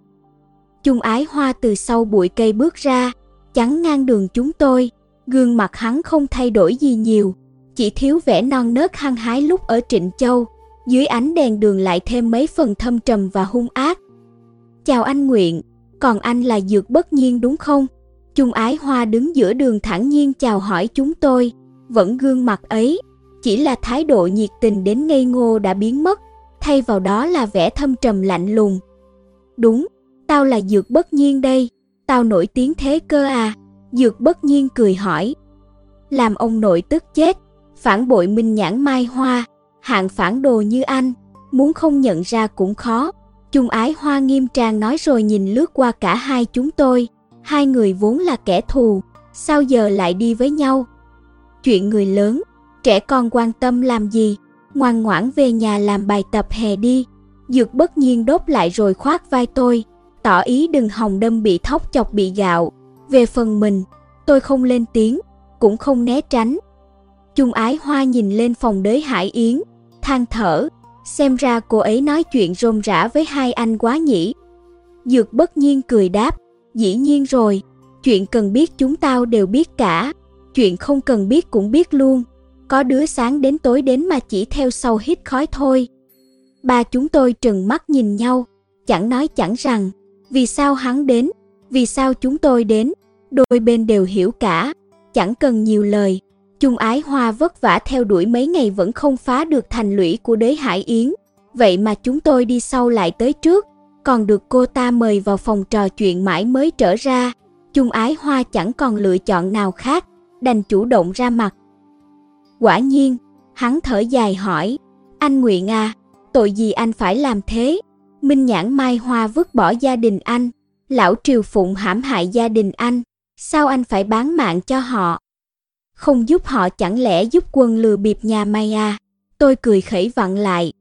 Chung ái hoa từ sau bụi cây bước ra, chắn ngang đường chúng tôi, gương mặt hắn không thay đổi gì nhiều, chỉ thiếu vẻ non nớt hăng hái lúc ở Trịnh Châu, dưới ánh đèn đường lại thêm mấy phần thâm trầm và hung ác. Chào anh Nguyện, còn anh là Dược Bất Nhiên đúng không? Chung ái hoa đứng giữa đường thẳng nhiên chào hỏi chúng tôi, vẫn gương mặt ấy, chỉ là thái độ nhiệt tình đến ngây ngô đã biến mất, thay vào đó là vẻ thâm trầm lạnh lùng. Đúng, tao là Dược Bất Nhiên đây, tao nổi tiếng thế cơ à? Dược Bất Nhiên cười hỏi. Làm ông nội tức chết, phản bội minh nhãn mai hoa, hạng phản đồ như anh, muốn không nhận ra cũng khó. Chung ái hoa nghiêm trang nói rồi nhìn lướt qua cả hai chúng tôi, hai người vốn là kẻ thù, sao giờ lại đi với nhau? Chuyện người lớn, trẻ con quan tâm làm gì, ngoan ngoãn về nhà làm bài tập hè đi. Dược bất nhiên đốt lại rồi khoát vai tôi, tỏ ý đừng hòng đâm bị thóc chọc bị gạo. Về phần mình, tôi không lên tiếng, cũng không né tránh. Chung ái hoa nhìn lên phòng đới Hải Yến, than thở, xem ra cô ấy nói chuyện rôm rã với hai anh quá nhỉ. Dược bất nhiên cười đáp, dĩ nhiên rồi, chuyện cần biết chúng tao đều biết cả, chuyện không cần biết cũng biết luôn, có đứa sáng đến tối đến mà chỉ theo sau hít khói thôi. Ba chúng tôi trừng mắt nhìn nhau, chẳng nói chẳng rằng, vì sao hắn đến, vì sao chúng tôi đến, đôi bên đều hiểu cả, chẳng cần nhiều lời. Chung ái hoa vất vả theo đuổi mấy ngày vẫn không phá được thành lũy của đế Hải Yến, vậy mà chúng tôi đi sau lại tới trước, còn được cô ta mời vào phòng trò chuyện mãi mới trở ra. Chung ái hoa chẳng còn lựa chọn nào khác, đành chủ động ra mặt. Quả nhiên, hắn thở dài hỏi, anh Nguyện à, tội gì anh phải làm thế? Minh nhãn mai hoa vứt bỏ gia đình anh, lão triều phụng hãm hại gia đình anh, sao anh phải bán mạng cho họ? Không giúp họ chẳng lẽ giúp quân lừa bịp nhà Mai à? Tôi cười khẩy vặn lại.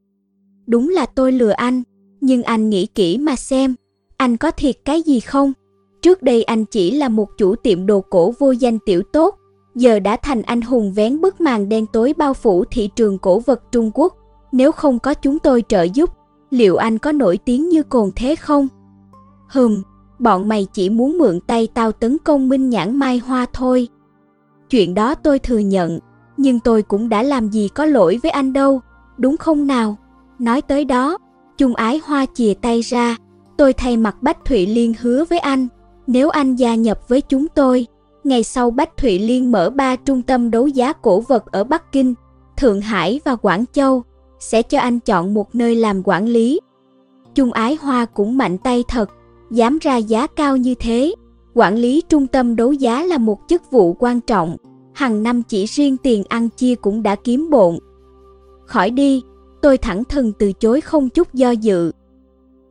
Đúng là tôi lừa anh, nhưng anh nghĩ kỹ mà xem, anh có thiệt cái gì không? Trước đây anh chỉ là một chủ tiệm đồ cổ vô danh tiểu tốt, giờ đã thành anh hùng vén bức màn đen tối bao phủ thị trường cổ vật Trung Quốc. Nếu không có chúng tôi trợ giúp, liệu anh có nổi tiếng như cồn thế không? Hừm, bọn mày chỉ muốn mượn tay tao tấn công Minh Nhãn Mai Hoa thôi. Chuyện đó tôi thừa nhận, nhưng tôi cũng đã làm gì có lỗi với anh đâu, đúng không nào? Nói tới đó, Chung ái hoa chìa tay ra, tôi thay mặt Bách Thụy Liên hứa với anh, nếu anh gia nhập với chúng tôi, ngày sau Bách Thụy Liên mở ba trung tâm đấu giá cổ vật ở Bắc Kinh, Thượng Hải và Quảng Châu, sẽ cho anh chọn một nơi làm quản lý. Chung ái hoa cũng mạnh tay thật, dám ra giá cao như thế. Quản lý trung tâm đấu giá là một chức vụ quan trọng, hàng năm chỉ riêng tiền ăn chia cũng đã kiếm bộn. Khỏi đi, tôi thẳng thừng từ chối không chút do dự.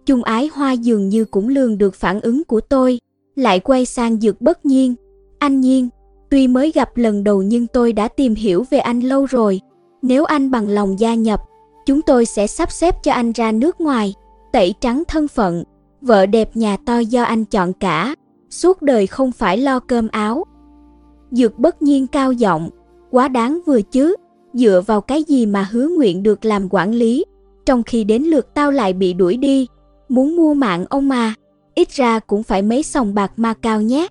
Chung ái hoa dường như cũng lường được phản ứng của tôi, lại quay sang dược bất nhiên. Anh nhiên, tuy mới gặp lần đầu nhưng tôi đã tìm hiểu về anh lâu rồi. Nếu anh bằng lòng gia nhập, chúng tôi sẽ sắp xếp cho anh ra nước ngoài, tẩy trắng thân phận, vợ đẹp nhà to do anh chọn cả, suốt đời không phải lo cơm áo. Dược bất nhiên cao giọng, quá đáng vừa chứ dựa vào cái gì mà hứa nguyện được làm quản lý, trong khi đến lượt tao lại bị đuổi đi, muốn mua mạng ông mà, ít ra cũng phải mấy sòng bạc ma cao nhé.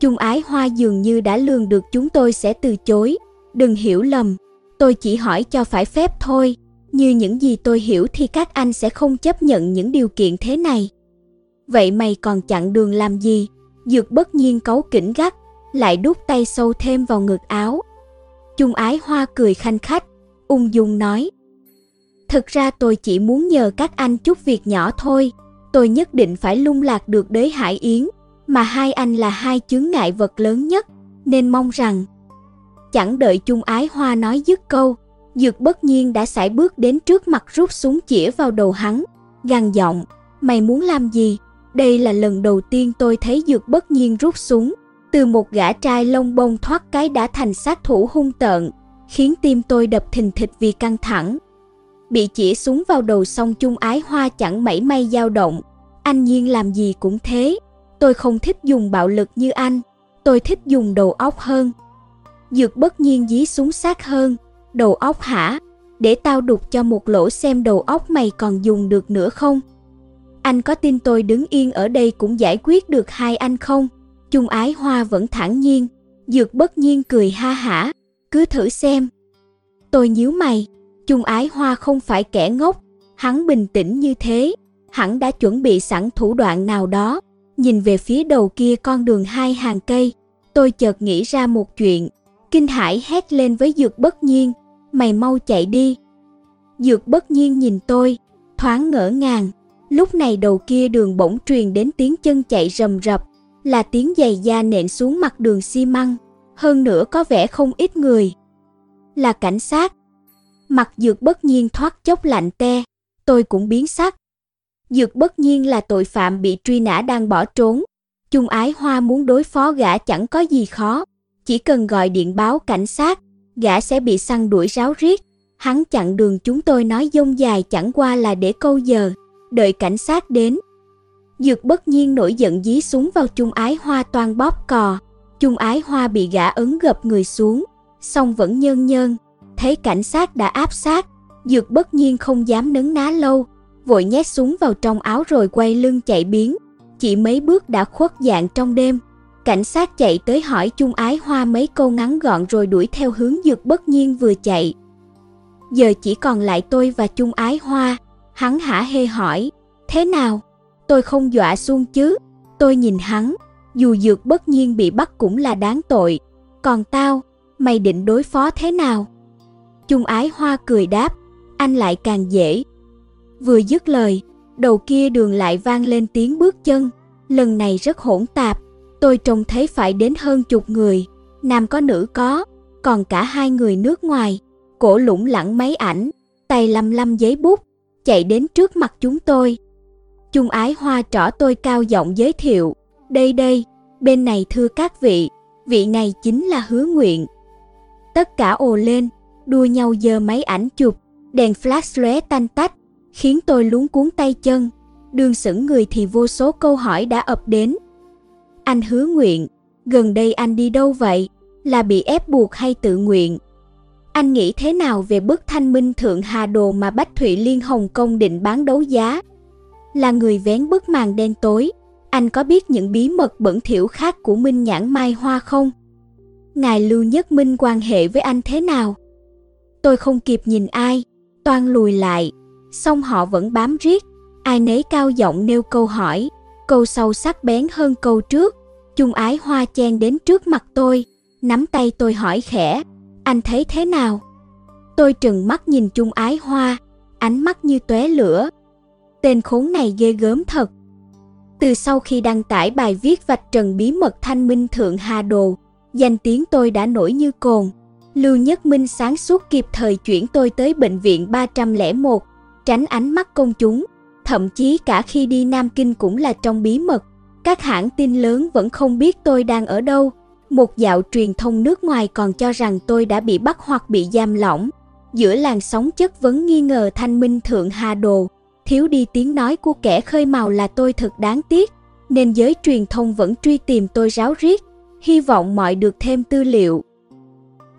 Chung ái hoa dường như đã lường được chúng tôi sẽ từ chối, đừng hiểu lầm, tôi chỉ hỏi cho phải phép thôi, như những gì tôi hiểu thì các anh sẽ không chấp nhận những điều kiện thế này. Vậy mày còn chặn đường làm gì? Dược bất nhiên cấu kỉnh gắt, lại đút tay sâu thêm vào ngực áo, Chung ái hoa cười khanh khách, ung dung nói. Thực ra tôi chỉ muốn nhờ các anh chút việc nhỏ thôi, tôi nhất định phải lung lạc được đế Hải Yến, mà hai anh là hai chướng ngại vật lớn nhất, nên mong rằng. Chẳng đợi chung ái hoa nói dứt câu, Dược bất nhiên đã sải bước đến trước mặt rút súng chĩa vào đầu hắn, gằn giọng, mày muốn làm gì? Đây là lần đầu tiên tôi thấy Dược bất nhiên rút súng, từ một gã trai lông bông thoát cái đã thành sát thủ hung tợn, khiến tim tôi đập thình thịch vì căng thẳng. Bị chỉ súng vào đầu song chung ái hoa chẳng mảy may dao động, anh nhiên làm gì cũng thế, tôi không thích dùng bạo lực như anh, tôi thích dùng đầu óc hơn. Dược bất nhiên dí súng sát hơn, đầu óc hả? Để tao đục cho một lỗ xem đầu óc mày còn dùng được nữa không? Anh có tin tôi đứng yên ở đây cũng giải quyết được hai anh không? Chung ái hoa vẫn thản nhiên, dược bất nhiên cười ha hả, cứ thử xem. Tôi nhíu mày, chung ái hoa không phải kẻ ngốc, hắn bình tĩnh như thế, hẳn đã chuẩn bị sẵn thủ đoạn nào đó. Nhìn về phía đầu kia con đường hai hàng cây, tôi chợt nghĩ ra một chuyện, kinh hãi hét lên với dược bất nhiên, mày mau chạy đi. Dược bất nhiên nhìn tôi, thoáng ngỡ ngàng, lúc này đầu kia đường bỗng truyền đến tiếng chân chạy rầm rập, là tiếng giày da nện xuống mặt đường xi măng, hơn nữa có vẻ không ít người. Là cảnh sát. Mặt dược bất nhiên thoát chốc lạnh te, tôi cũng biến sắc. Dược bất nhiên là tội phạm bị truy nã đang bỏ trốn. Chung ái hoa muốn đối phó gã chẳng có gì khó, chỉ cần gọi điện báo cảnh sát, gã sẽ bị săn đuổi ráo riết. Hắn chặn đường chúng tôi nói dông dài chẳng qua là để câu giờ, đợi cảnh sát đến. Dược bất nhiên nổi giận dí súng vào chung ái hoa toàn bóp cò. Chung ái hoa bị gã ấn gập người xuống, song vẫn nhơn nhơn. Thấy cảnh sát đã áp sát, dược bất nhiên không dám nấn ná lâu, vội nhét súng vào trong áo rồi quay lưng chạy biến. Chỉ mấy bước đã khuất dạng trong đêm. Cảnh sát chạy tới hỏi chung ái hoa mấy câu ngắn gọn rồi đuổi theo hướng dược bất nhiên vừa chạy. Giờ chỉ còn lại tôi và chung ái hoa. Hắn hả hê hỏi, thế nào? Tôi không dọa xuông chứ. Tôi nhìn hắn, dù dược bất nhiên bị bắt cũng là đáng tội. Còn tao, mày định đối phó thế nào? Chung ái hoa cười đáp, anh lại càng dễ. Vừa dứt lời, đầu kia đường lại vang lên tiếng bước chân, lần này rất hỗn tạp, tôi trông thấy phải đến hơn chục người, nam có nữ có, còn cả hai người nước ngoài, cổ lủng lẳng máy ảnh, tay lăm lăm giấy bút, chạy đến trước mặt chúng tôi. Chung ái hoa trỏ tôi cao giọng giới thiệu, đây đây, bên này thưa các vị, vị này chính là hứa nguyện. Tất cả ồ lên, đua nhau giơ máy ảnh chụp, đèn flash lóe tanh tách, khiến tôi luống cuốn tay chân. Đường sững người thì vô số câu hỏi đã ập đến. Anh hứa nguyện, gần đây anh đi đâu vậy? Là bị ép buộc hay tự nguyện? Anh nghĩ thế nào về bức thanh minh thượng hà đồ mà Bách Thụy Liên Hồng Kông định bán đấu giá? Là người vén bức màn đen tối, anh có biết những bí mật bẩn thỉu khác của Minh Nhãn Mai Hoa không? Ngài Lưu Nhất Minh quan hệ với anh thế nào? Tôi không kịp nhìn ai, toan lùi lại, song họ vẫn bám riết, ai nấy cao giọng nêu câu hỏi, câu sau sắc bén hơn câu trước. Chung ái hoa chen đến trước mặt tôi, nắm tay tôi hỏi khẽ, anh thấy thế nào? Tôi trừng mắt nhìn chung ái hoa, ánh mắt như tóe lửa. Tên khốn này ghê gớm thật. Từ sau khi đăng tải bài viết vạch trần bí mật thanh minh thượng hà đồ, danh tiếng tôi đã nổi như cồn. Lưu Nhất Minh sáng suốt kịp thời chuyển tôi tới bệnh viện 301, tránh ánh mắt công chúng, thậm chí cả khi đi Nam Kinh cũng là trong bí mật. Các hãng tin lớn vẫn không biết tôi đang ở đâu. Một dạo truyền thông nước ngoài còn cho rằng tôi đã bị bắt hoặc bị giam lỏng. Giữa làn sóng chất vấn nghi ngờ thanh minh thượng hà đồ, thiếu đi tiếng nói của kẻ khơi màu là tôi thật đáng tiếc, nên giới truyền thông vẫn truy tìm tôi ráo riết, hy vọng mọi được thêm tư liệu.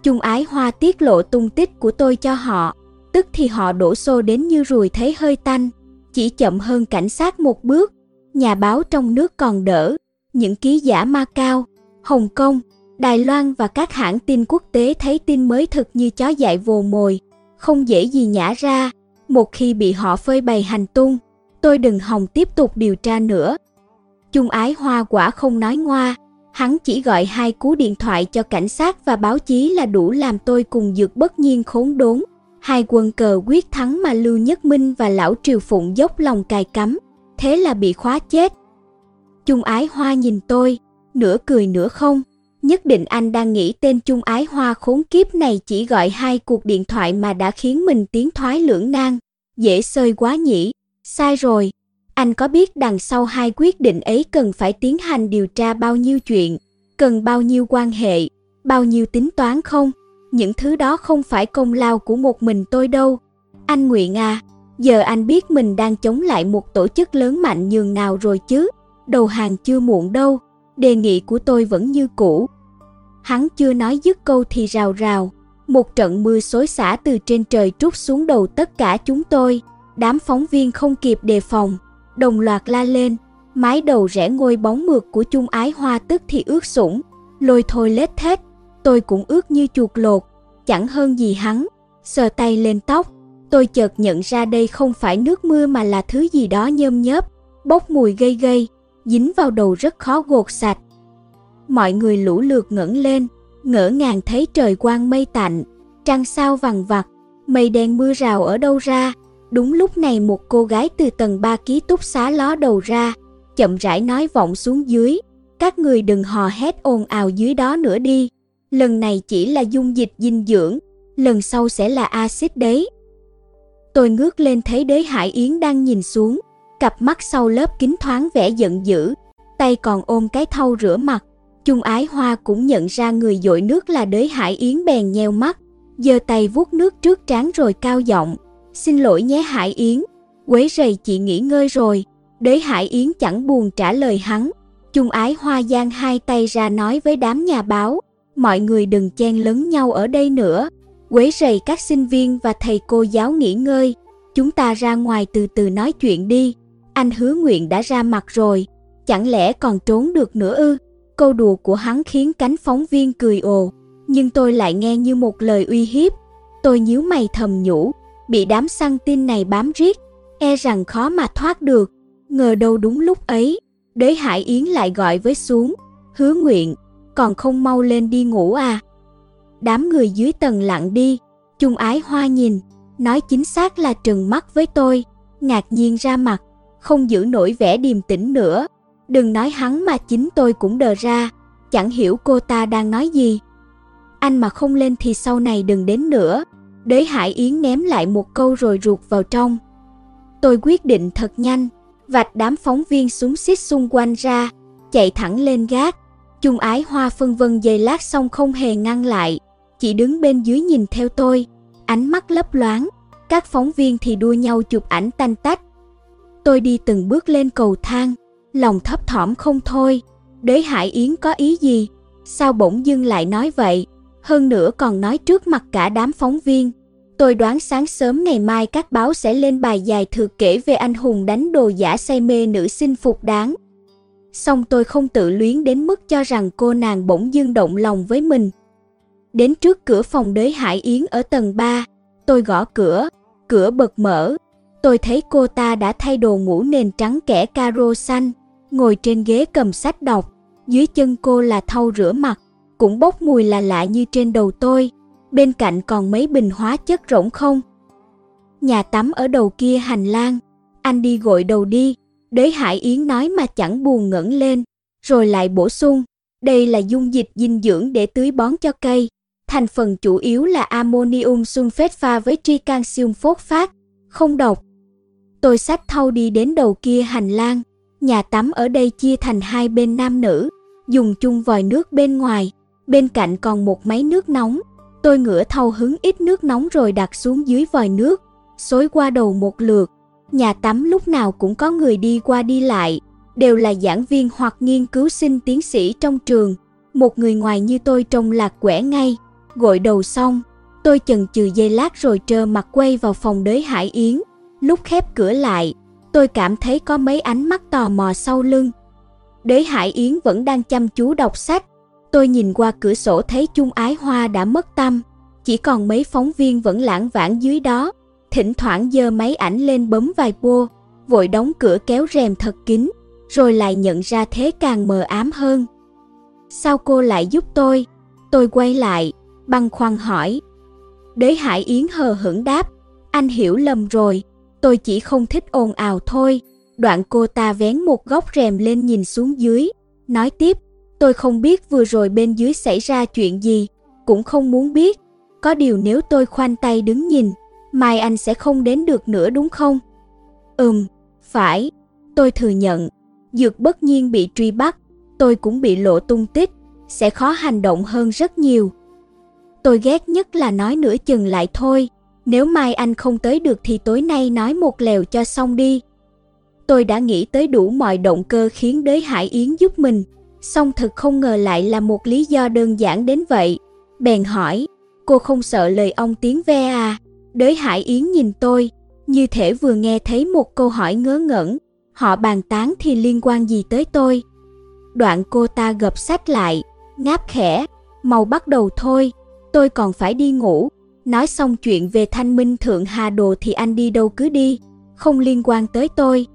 Chung ái hoa tiết lộ tung tích của tôi cho họ, tức thì họ đổ xô đến như ruồi thấy hơi tanh, chỉ chậm hơn cảnh sát một bước. Nhà báo trong nước còn đỡ, những ký giả Macau, Hồng Kông, Đài Loan và các hãng tin quốc tế thấy tin mới thực như chó dại vồ mồi, không dễ gì nhả ra. Một khi bị họ phơi bày hành tung, tôi đừng hòng tiếp tục điều tra nữa. Chung ái hoa quả không nói ngoa, hắn chỉ gọi hai cú điện thoại cho cảnh sát và báo chí là đủ làm tôi cùng dược bất nhiên khốn đốn. Hai quân cờ quyết thắng mà Lưu Nhất Minh và Lão Triều Phụng dốc lòng cài cắm, thế là bị khóa chết. trung ái hoa nhìn tôi, nửa cười nửa không, nhất định anh đang nghĩ tên trung ái hoa khốn kiếp này chỉ gọi hai cuộc điện thoại mà đã khiến mình tiến thoái lưỡng nan, dễ sơi quá nhỉ, sai rồi. Anh có biết đằng sau hai quyết định ấy cần phải tiến hành điều tra bao nhiêu chuyện, cần bao nhiêu quan hệ, bao nhiêu tính toán không? Những thứ đó không phải công lao của một mình tôi đâu. Anh Nguyện à, giờ anh biết mình đang chống lại một tổ chức lớn mạnh nhường nào rồi chứ, đầu hàng chưa muộn đâu, đề nghị của tôi vẫn như cũ. Hắn chưa nói dứt câu thì rào rào, một trận mưa xối xả từ trên trời trút xuống đầu tất cả chúng tôi. Đám phóng viên không kịp đề phòng, đồng loạt la lên, mái đầu rẽ ngôi bóng mượt của chung ái hoa tức thì ướt sũng, lôi thôi lết thết, tôi cũng ướt như chuột lột, chẳng hơn gì hắn, sờ tay lên tóc, tôi chợt nhận ra đây không phải nước mưa mà là thứ gì đó nhơm nhớp, bốc mùi gây gây, dính vào đầu rất khó gột sạch. Mọi người lũ lượt ngẩng lên, ngỡ ngàng thấy trời quang mây tạnh, trăng sao vằng vặc, mây đen mưa rào ở đâu ra. Đúng lúc này một cô gái từ tầng 3 ký túc xá ló đầu ra, chậm rãi nói vọng xuống dưới, các người đừng hò hét ồn ào dưới đó nữa đi. Lần này chỉ là dung dịch dinh dưỡng, lần sau sẽ là axit đấy. Tôi ngước lên thấy đế Hải Yến đang nhìn xuống, cặp mắt sau lớp kính thoáng vẻ giận dữ, tay còn ôm cái thau rửa mặt. Chung ái hoa cũng nhận ra người dội nước là đế Hải Yến bèn nheo mắt, giơ tay vuốt nước trước trán rồi cao giọng, xin lỗi nhé Hải Yến, quấy rầy chị nghỉ ngơi rồi. Đế Hải Yến chẳng buồn trả lời hắn, Chung ái hoa giang hai tay ra nói với đám nhà báo, mọi người đừng chen lấn nhau ở đây nữa, quấy rầy các sinh viên và thầy cô giáo nghỉ ngơi, chúng ta ra ngoài từ từ nói chuyện đi. Anh hứa nguyện đã ra mặt rồi, chẳng lẽ còn trốn được nữa ư? Câu đùa của hắn khiến cánh phóng viên cười ồ, nhưng tôi lại nghe như một lời uy hiếp. Tôi nhíu mày thầm nhủ, bị đám săn tin này bám riết, e rằng khó mà thoát được. Ngờ đâu đúng lúc ấy, đế Hải Yến lại gọi với xuống, hứa nguyện, còn không mau lên đi ngủ à. Đám người dưới tầng lặng đi, chung ái hoa nhìn, nói chính xác là trừng mắt với tôi, ngạc nhiên ra mặt, không giữ nổi vẻ điềm tĩnh nữa. Đừng nói hắn mà chính tôi cũng đờ ra, chẳng hiểu cô ta đang nói gì. Anh mà không lên thì sau này đừng đến nữa. Đế Hải Yến ném lại một câu rồi ruột vào trong. Tôi quyết định thật nhanh, vạch đám phóng viên súng xít xung quanh ra, chạy thẳng lên gác. Chung ái hoa phân vân giây lát xong không hề ngăn lại, chỉ đứng bên dưới nhìn theo tôi, ánh mắt lấp loáng. Các phóng viên thì đua nhau chụp ảnh tanh tách. Tôi đi từng bước lên cầu thang, lòng thấp thỏm không thôi. Đế Hải Yến có ý gì? Sao bỗng dưng lại nói vậy? Hơn nữa còn nói trước mặt cả đám phóng viên. Tôi đoán sáng sớm ngày mai các báo sẽ lên bài dài thừa kể về anh hùng đánh đồ giả say mê nữ sinh phục đáng. Xong tôi không tự luyến đến mức cho rằng cô nàng bỗng dưng động lòng với mình. Đến trước cửa phòng đế Hải Yến ở tầng 3, tôi gõ cửa, cửa bật mở. Tôi thấy cô ta đã thay đồ ngủ nền trắng kẻ caro xanh, ngồi trên ghế cầm sách đọc. Dưới chân cô là thau rửa mặt, cũng bốc mùi là lạ như trên đầu tôi bên cạnh còn mấy bình hóa chất rỗng không. Nhà tắm ở đầu kia hành lang, anh đi gội đầu đi, đế Hải Yến nói mà chẳng buồn ngẩng lên, rồi lại bổ sung, đây là dung dịch dinh dưỡng để tưới bón cho cây. Thành phần chủ yếu là ammonium sulfate pha với tricanxium phosphate, không độc. Tôi xách thau đi đến đầu kia hành lang, nhà tắm ở đây chia thành hai bên nam nữ, dùng chung vòi nước bên ngoài, bên cạnh còn một máy nước nóng, Tôi ngửa thau hứng ít nước nóng rồi đặt xuống dưới vòi nước, xối qua đầu một lượt. Nhà tắm lúc nào cũng có người đi qua đi lại, đều là giảng viên hoặc nghiên cứu sinh tiến sĩ trong trường. Một người ngoài như tôi trông lạc quẻ ngay, gội đầu xong, tôi chần chừ giây lát rồi trơ mặt quay vào phòng đới Hải Yến. Lúc khép cửa lại, tôi cảm thấy có mấy ánh mắt tò mò sau lưng. Đế Hải Yến vẫn đang chăm chú đọc sách, Tôi nhìn qua cửa sổ thấy chung ái hoa đã mất tâm, chỉ còn mấy phóng viên vẫn lãng vãng dưới đó, thỉnh thoảng giơ máy ảnh lên bấm vài bô, vội đóng cửa kéo rèm thật kín, rồi lại nhận ra thế càng mờ ám hơn. Sao cô lại giúp tôi? Tôi quay lại, băng khoăn hỏi. Đế Hải Yến hờ hững đáp, anh hiểu lầm rồi, tôi chỉ không thích ồn ào thôi. Đoạn cô ta vén một góc rèm lên nhìn xuống dưới, nói tiếp, Tôi không biết vừa rồi bên dưới xảy ra chuyện gì, cũng không muốn biết. Có điều nếu tôi khoanh tay đứng nhìn, mai anh sẽ không đến được nữa đúng không? Ừm, phải. Tôi thừa nhận, dược bất nhiên bị truy bắt, tôi cũng bị lộ tung tích, sẽ khó hành động hơn rất nhiều. Tôi ghét nhất là nói nửa chừng lại thôi, nếu mai anh không tới được thì tối nay nói một lèo cho xong đi. Tôi đã nghĩ tới đủ mọi động cơ khiến đới Hải Yến giúp mình, song thật không ngờ lại là một lý do đơn giản đến vậy. Bèn hỏi, cô không sợ lời ông tiếng ve à? Đới Hải Yến nhìn tôi, như thể vừa nghe thấy một câu hỏi ngớ ngẩn. Họ bàn tán thì liên quan gì tới tôi? Đoạn cô ta gập sách lại, ngáp khẽ, Mau bắt đầu thôi, tôi còn phải đi ngủ. Nói xong chuyện về thanh minh thượng hà đồ thì anh đi đâu cứ đi, không liên quan tới tôi.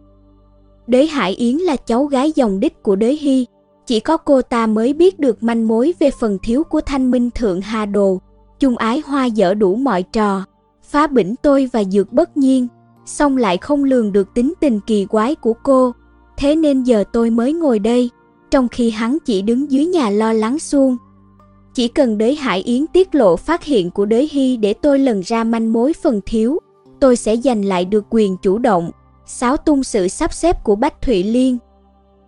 Đế Hải Yến là cháu gái dòng đích của Đế Hy, chỉ có cô ta mới biết được manh mối về phần thiếu của thanh minh thượng hà đồ. Chung ái hoa dở đủ mọi trò, phá bỉnh tôi và dược bất nhiên, xong lại không lường được tính tình kỳ quái của cô. Thế nên giờ tôi mới ngồi đây, trong khi hắn chỉ đứng dưới nhà lo lắng suông. Chỉ cần đới Hải Yến tiết lộ phát hiện của đới Hy để tôi lần ra manh mối phần thiếu, tôi sẽ giành lại được quyền chủ động, xáo tung sự sắp xếp của Bách Thụy Liên.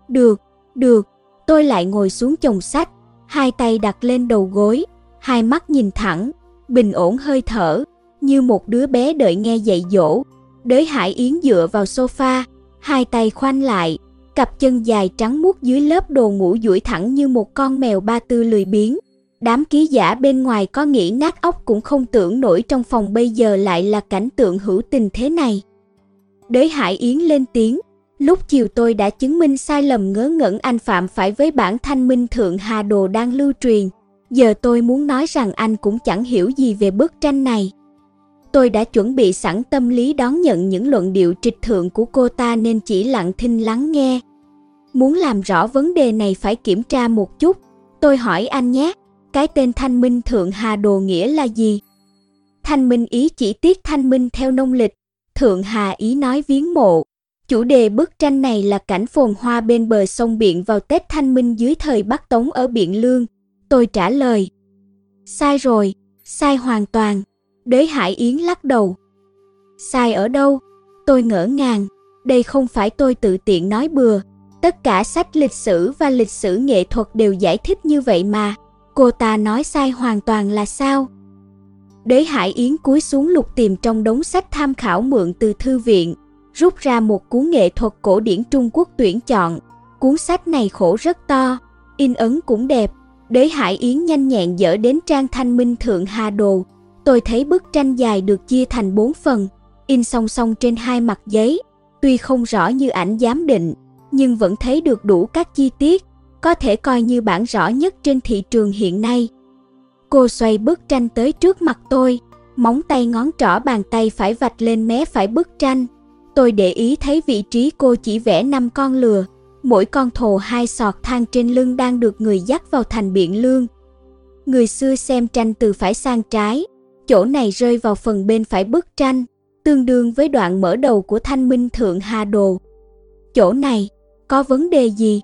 Được, được, tôi lại ngồi xuống chồng sách, hai tay đặt lên đầu gối, hai mắt nhìn thẳng, bình ổn hơi thở, như một đứa bé đợi nghe dạy dỗ. Đới Hải Yến dựa vào sofa, hai tay khoanh lại, cặp chân dài trắng muốt dưới lớp đồ ngủ duỗi thẳng như một con mèo ba tư lười biếng. Đám ký giả bên ngoài có nghĩ nát óc cũng không tưởng nổi trong phòng bây giờ lại là cảnh tượng hữu tình thế này. Đới Hải Yến lên tiếng, lúc chiều tôi đã chứng minh sai lầm ngớ ngẩn anh phạm phải với bản thanh minh thượng hà đồ đang lưu truyền. Giờ tôi muốn nói rằng anh cũng chẳng hiểu gì về bức tranh này. Tôi đã chuẩn bị sẵn tâm lý đón nhận những luận điệu trịch thượng của cô ta nên chỉ lặng thinh lắng nghe. Muốn làm rõ vấn đề này phải kiểm tra một chút. Tôi hỏi anh nhé, cái tên Thanh Minh Thượng Hà Đồ nghĩa là gì? Thanh Minh ý chỉ tiết Thanh Minh theo nông lịch, Thượng Hà ý nói viếng mộ. Chủ đề bức tranh này là cảnh phồn hoa bên bờ sông Biện vào Tết Thanh Minh dưới thời Bắc Tống ở Biện Lương. Tôi trả lời. Sai rồi, sai hoàn toàn. Đế Hải Yến lắc đầu. Sai ở đâu? Tôi ngỡ ngàng. Đây không phải tôi tự tiện nói bừa. Tất cả sách lịch sử và lịch sử nghệ thuật đều giải thích như vậy mà. Cô ta nói sai hoàn toàn là sao? Đế Hải Yến cúi xuống lục tìm trong đống sách tham khảo mượn từ thư viện, rút ra một cuốn nghệ thuật cổ điển Trung Quốc tuyển chọn. Cuốn sách này khổ rất to, in ấn cũng đẹp. Đế Hải Yến nhanh nhẹn dở đến trang thanh minh thượng hà đồ. Tôi thấy bức tranh dài được chia thành bốn phần, in song song trên hai mặt giấy. Tuy không rõ như ảnh giám định, nhưng vẫn thấy được đủ các chi tiết, có thể coi như bản rõ nhất trên thị trường hiện nay. Cô xoay bức tranh tới trước mặt tôi, móng tay ngón trỏ bàn tay phải vạch lên mé phải bức tranh. Tôi để ý thấy vị trí cô chỉ vẽ năm con lừa, mỗi con thồ hai sọt thang trên lưng đang được người dắt vào thành biển lương. Người xưa xem tranh từ phải sang trái, chỗ này rơi vào phần bên phải bức tranh, tương đương với đoạn mở đầu của Thanh Minh Thượng Hà Đồ. Chỗ này, có vấn đề gì?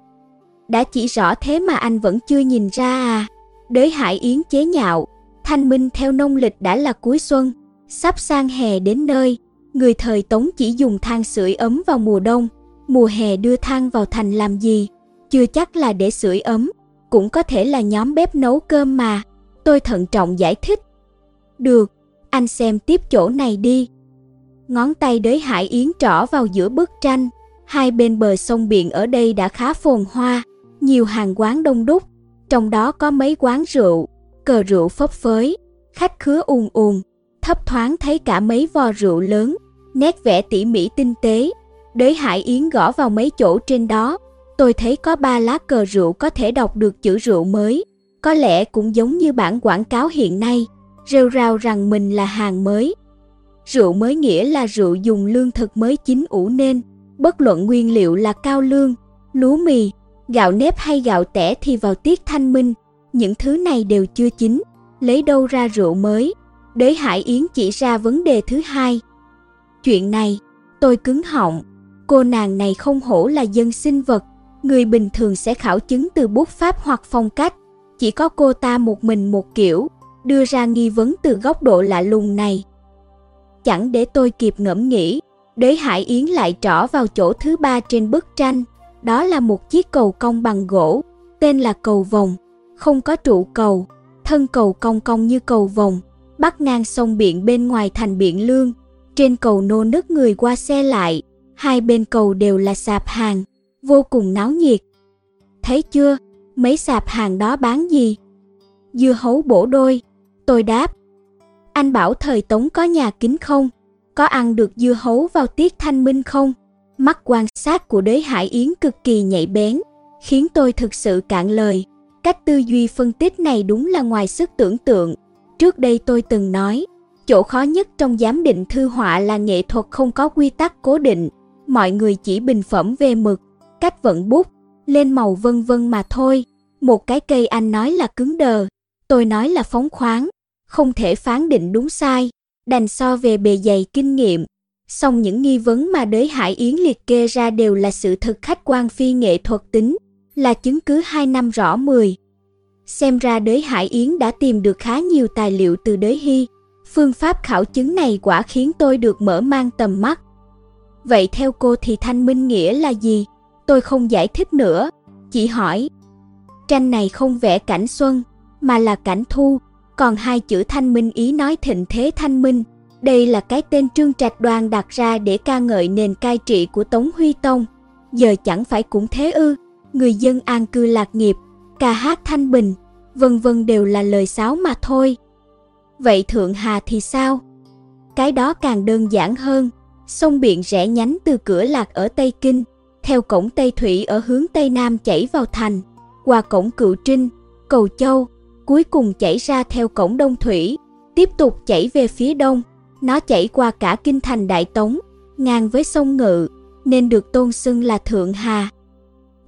Đã chỉ rõ thế mà anh vẫn chưa nhìn ra à? Đới Hải Yến chế nhạo, thanh minh theo nông lịch đã là cuối xuân, sắp sang hè đến nơi, người thời Tống chỉ dùng than sưởi ấm vào mùa đông, mùa hè đưa than vào thành làm gì, chưa chắc là để sưởi ấm, cũng có thể là nhóm bếp nấu cơm mà, tôi thận trọng giải thích. Được, anh xem tiếp chỗ này đi. Ngón tay đới Hải Yến trỏ vào giữa bức tranh, hai bên bờ sông biển ở đây đã khá phồn hoa, nhiều hàng quán đông đúc, trong đó có mấy quán rượu, cờ rượu phấp phới, khách khứa ùn ùn, thấp thoáng thấy cả mấy vò rượu lớn, nét vẽ tỉ mỉ tinh tế. Đới Hải Yến gõ vào mấy chỗ trên đó, tôi thấy có ba lá cờ rượu có thể đọc được chữ rượu mới, có lẽ cũng giống như bản quảng cáo hiện nay, rêu rao rằng mình là hàng mới. Rượu mới nghĩa là rượu dùng lương thực mới chín ủ nên, bất luận nguyên liệu là cao lương, lúa mì, gạo nếp hay gạo tẻ thì vào tiết thanh minh, những thứ này đều chưa chín, lấy đâu ra rượu mới. Đế Hải Yến chỉ ra vấn đề thứ hai. Chuyện này, tôi cứng họng, cô nàng này không hổ là dân sinh vật, người bình thường sẽ khảo chứng từ bút pháp hoặc phong cách, chỉ có cô ta một mình một kiểu, đưa ra nghi vấn từ góc độ lạ lùng này. Chẳng để tôi kịp ngẫm nghĩ, đế Hải Yến lại trỏ vào chỗ thứ ba trên bức tranh, đó là một chiếc cầu cong bằng gỗ, tên là cầu vòng, không có trụ cầu, thân cầu cong cong như cầu vòng, bắc ngang sông biển bên ngoài thành biển lương. Trên cầu nô nức người qua xe lại, hai bên cầu đều là sạp hàng, vô cùng náo nhiệt. Thấy chưa, mấy sạp hàng đó bán gì? Dưa hấu bổ đôi. Tôi đáp. Anh bảo thời Tống có nhà kính không? Có ăn được dưa hấu vào tiết thanh minh không? Mắt quan sát của đế Hải Yến cực kỳ nhạy bén, khiến tôi thực sự cạn lời. Cách tư duy phân tích này đúng là ngoài sức tưởng tượng. Trước đây tôi từng nói, chỗ khó nhất trong giám định thư họa là nghệ thuật không có quy tắc cố định. Mọi người chỉ bình phẩm về mực, cách vận bút, lên màu vân vân mà thôi. Một cái cây anh nói là cứng đờ, tôi nói là phóng khoáng, không thể phán định đúng sai, đành so về bề dày kinh nghiệm. Song những nghi vấn mà đới Hải Yến liệt kê ra đều là sự thực khách quan phi nghệ thuật tính, là chứng cứ hai năm rõ mười. Xem ra đới Hải Yến đã tìm được khá nhiều tài liệu từ đới Hy. Phương pháp khảo chứng này quả khiến tôi được mở mang tầm mắt. Vậy theo cô thì thanh minh nghĩa là gì? Tôi không giải thích nữa, chỉ hỏi. Tranh này không vẽ cảnh xuân, mà là cảnh thu, còn hai chữ thanh minh ý nói thịnh thế thanh minh. Đây là cái tên Trương Trạch Đoàn đặt ra để ca ngợi nền cai trị của Tống Huy Tông. Giờ chẳng phải cũng thế ư, người dân an cư lạc nghiệp, ca hát thanh bình, vân vân đều là lời sáo mà thôi. Vậy Thượng Hà thì sao? Cái đó càng đơn giản hơn, sông biển rẽ nhánh từ cửa lạc ở Tây Kinh, theo cổng Tây Thủy ở hướng Tây Nam chảy vào thành, qua cổng Cựu Trinh, Cầu Châu, cuối cùng chảy ra theo cổng Đông Thủy, tiếp tục chảy về phía đông. Nó chảy qua cả kinh thành Đại Tống, ngang với sông Ngự, nên được tôn xưng là Thượng Hà.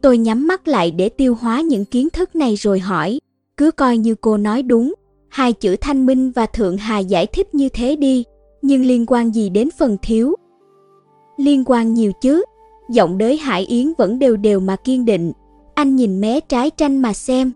Tôi nhắm mắt lại để tiêu hóa những kiến thức này rồi hỏi, cứ coi như cô nói đúng, hai chữ thanh minh và Thượng Hà giải thích như thế đi, nhưng liên quan gì đến phần thiếu? Liên quan nhiều chứ, giọng đới Hải Yến vẫn đều đều mà kiên định, anh nhìn mé trái tranh mà xem.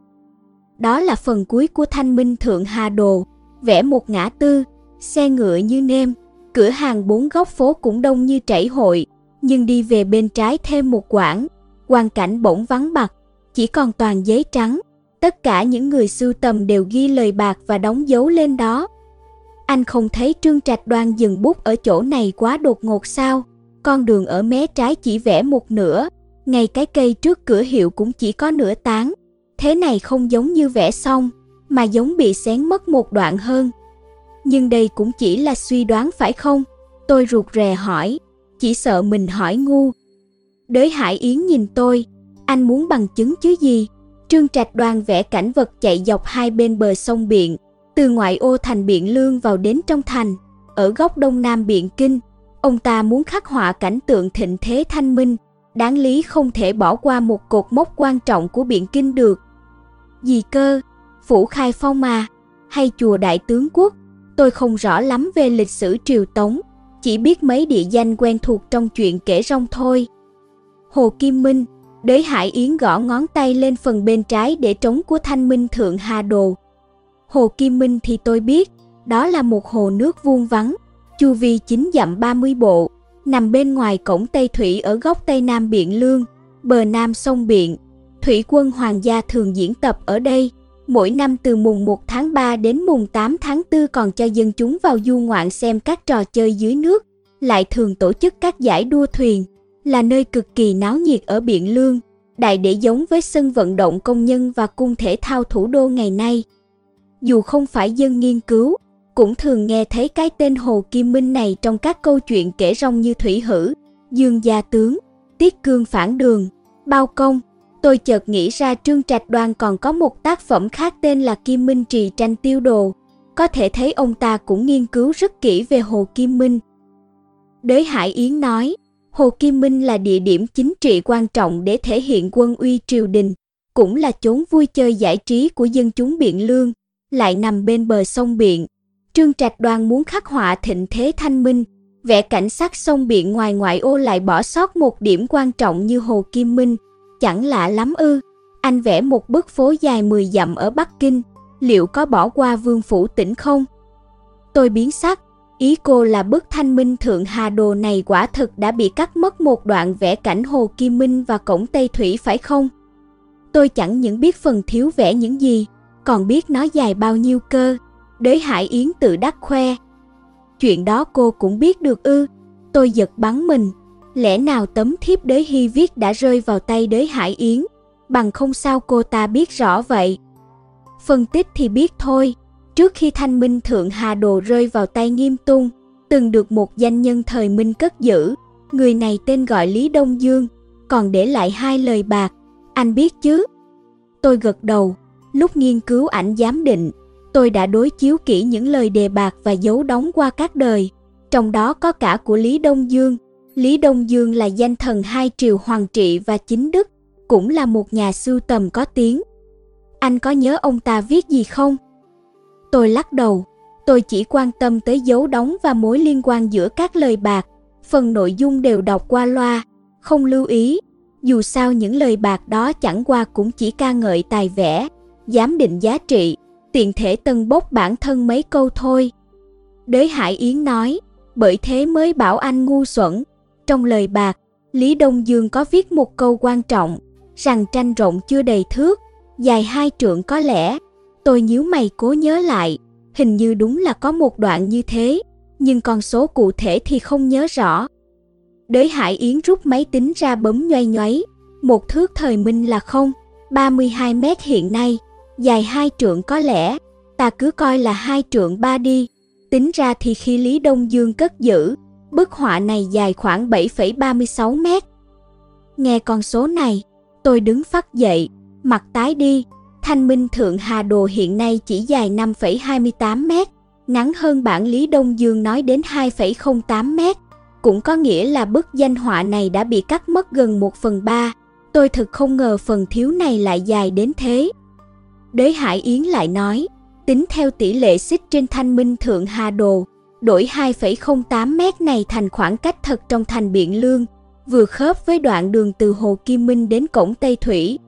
Đó là phần cuối của thanh minh Thượng Hà Đồ, vẽ một ngã tư, xe ngựa như nêm, cửa hàng bốn góc phố cũng đông như chảy hội, nhưng đi về bên trái thêm một quãng, hoàn cảnh bỗng vắng bặt, chỉ còn toàn giấy trắng. Tất cả những người sưu tầm đều ghi lời bạc và đóng dấu lên đó. Anh không thấy Trương Trạch Đoan dừng bút ở chỗ này quá đột ngột sao? Con đường ở mé trái chỉ vẽ một nửa, ngay cái cây trước cửa hiệu cũng chỉ có nửa tán. Thế này không giống như vẽ xong, mà giống bị xén mất một đoạn hơn. Nhưng đây cũng chỉ là suy đoán phải không? Tôi ruột rè hỏi, chỉ sợ mình hỏi ngu. Đới Hải Yến nhìn tôi, anh muốn bằng chứng chứ gì? Trương Trạch đoàn vẽ cảnh vật chạy dọc hai bên bờ sông Biện, từ ngoại ô thành Biện Lương vào đến trong thành, ở góc đông nam Biện Kinh. Ông ta muốn khắc họa cảnh tượng thịnh thế thanh minh, đáng lý không thể bỏ qua một cột mốc quan trọng của Biện Kinh được. Gì cơ? Phủ Khai Phong mà? Hay chùa Đại Tướng Quốc? Tôi không rõ lắm về lịch sử triều Tống, chỉ biết mấy địa danh quen thuộc trong chuyện kể rong thôi. Hồ Kim Minh, Đế Hải Yến gõ ngón tay lên phần bên trái để trống của Thanh Minh Thượng Hà Đồ. Hồ Kim Minh thì tôi biết, đó là một hồ nước vuông vắng, chu vi chín dặm 30 bộ, nằm bên ngoài cổng Tây Thủy ở góc Tây Nam Biện Lương, bờ Nam sông Biện. Thủy quân Hoàng gia thường diễn tập ở đây, mỗi năm từ mùng 1 tháng 3 đến mùng 8 tháng 4 còn cho dân chúng vào du ngoạn xem các trò chơi dưới nước, lại thường tổ chức các giải đua thuyền, là nơi cực kỳ náo nhiệt ở Biện Lương, đại để giống với sân vận động công nhân và cung thể thao thủ đô ngày nay. Dù không phải dân nghiên cứu, cũng thường nghe thấy cái tên Hồ Kim Minh này trong các câu chuyện kể rong như Thủy Hử, Dương Gia Tướng, Tiết Cương Phản Đường, Bao Công, Tôi chợt nghĩ ra Trương Trạch Đoan còn có một tác phẩm khác tên là Kim Minh Trì tranh tiêu đồ. Có thể thấy ông ta cũng nghiên cứu rất kỹ về Hồ Kim Minh. Đới Hải Yến nói, Hồ Kim Minh là địa điểm chính trị quan trọng để thể hiện quân uy triều đình, cũng là chốn vui chơi giải trí của dân chúng Biện Lương, lại nằm bên bờ sông Biện. Trương Trạch Đoan muốn khắc họa thịnh thế thanh minh, vẽ cảnh sắc sông Biện ngoài ngoại ô lại bỏ sót một điểm quan trọng như Hồ Kim Minh – Chẳng lạ lắm ư, anh vẽ một bức phố dài 10 dặm ở Bắc Kinh, liệu có bỏ qua vương phủ tỉnh không? Tôi biến sắc, ý cô là bức thanh minh thượng hà đồ này quả thực đã bị cắt mất một đoạn vẽ cảnh Hồ Kim Minh và cổng Tây Thủy phải không? Tôi chẳng những biết phần thiếu vẽ những gì, còn biết nó dài bao nhiêu cơ. Đới Hải Yến tự đắc khoe. Chuyện đó cô cũng biết được ư. Tôi giật bắn mình, Lẽ nào tấm thiếp đế hy viết đã rơi vào tay đế Hải Yến? bằng không sao cô ta biết rõ vậy. Phân tích thì biết thôi, trước khi thanh minh thượng hà đồ rơi vào tay nghiêm tung, từng được một danh nhân thời minh cất giữ, người này tên gọi Lý Đông Dương, còn để lại hai lời bạc, anh biết chứ? Tôi gật đầu, lúc nghiên cứu ảnh giám định, tôi đã đối chiếu kỹ những lời đề bạc và dấu đóng qua các đời, trong đó có cả của Lý Đông Dương. Lý Đông Dương là danh thần hai triều hoàng trị và chính đức, cũng là một nhà sưu tầm có tiếng. Anh có nhớ ông ta viết gì không? Tôi lắc đầu, tôi chỉ quan tâm tới dấu đóng và mối liên quan giữa các lời bạc, phần nội dung đều đọc qua loa, không lưu ý. Dù sao những lời bạc đó chẳng qua cũng chỉ ca ngợi tài vẽ, giám định giá trị, tiện thể tân bốc bản thân mấy câu thôi. Đới Hải Yến nói, bởi thế mới bảo anh ngu xuẩn. Trong lời bạc, Lý Đông Dương có viết một câu quan trọng, rằng tranh rộng chưa đầy thước, dài hai trượng có lẽ. Tôi nhíu mày cố nhớ lại, hình như đúng là có một đoạn như thế, nhưng con số cụ thể thì không nhớ rõ. Đới Hải Yến rút máy tính ra bấm nhoay nhoáy, một thước thời minh là không, 32 mét hiện nay, dài hai trượng có lẽ, ta cứ coi là hai trượng ba đi. Tính ra thì khi Lý Đông Dương cất giữ, bức họa này dài khoảng 7,36 mét. Nghe con số này, tôi đứng phát dậy, mặt tái đi, Thanh Minh Thượng Hà Đồ hiện nay chỉ dài 5,28 mét, ngắn hơn bản Lý Đông Dương nói đến 2,08 mét. Cũng có nghĩa là bức danh họa này đã bị cắt mất gần 1 phần 3. Tôi thực không ngờ phần thiếu này lại dài đến thế. Đế Hải Yến lại nói, tính theo tỷ lệ xích trên thanh minh thượng Hà Đồ, đổi 2,08 mét này thành khoảng cách thật trong thành Biện Lương, vừa khớp với đoạn đường từ Hồ Kim Minh đến cổng Tây Thủy.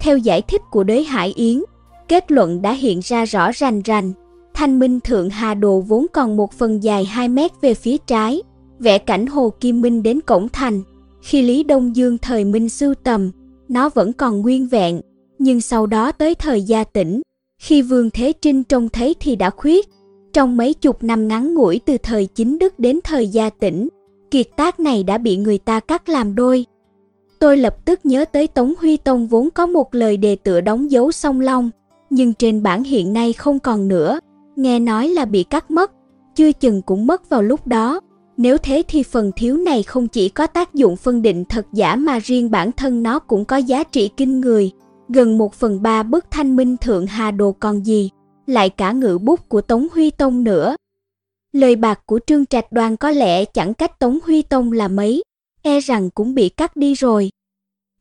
Theo giải thích của đế Hải Yến, kết luận đã hiện ra rõ rành rành, thanh minh thượng Hà Đồ vốn còn một phần dài 2 mét về phía trái, vẽ cảnh Hồ Kim Minh đến cổng thành. Khi Lý Đông Dương thời Minh sưu tầm, nó vẫn còn nguyên vẹn, nhưng sau đó tới thời gia tỉnh, khi Vương Thế Trinh trông thấy thì đã khuyết. Trong mấy chục năm ngắn ngủi từ thời chính đức đến thời gia tỉnh, kiệt tác này đã bị người ta cắt làm đôi. Tôi lập tức nhớ tới Tống Huy Tông vốn có một lời đề tựa đóng dấu song long, nhưng trên bản hiện nay không còn nữa, nghe nói là bị cắt mất, chưa chừng cũng mất vào lúc đó. Nếu thế thì phần thiếu này không chỉ có tác dụng phân định thật giả mà riêng bản thân nó cũng có giá trị kinh người. Gần một phần ba bức thanh minh thượng hà đồ còn gì, lại cả ngự bút của Tống Huy Tông nữa. Lời bạc của Trương Trạch Đoan có lẽ chẳng cách Tống Huy Tông là mấy, e rằng cũng bị cắt đi rồi.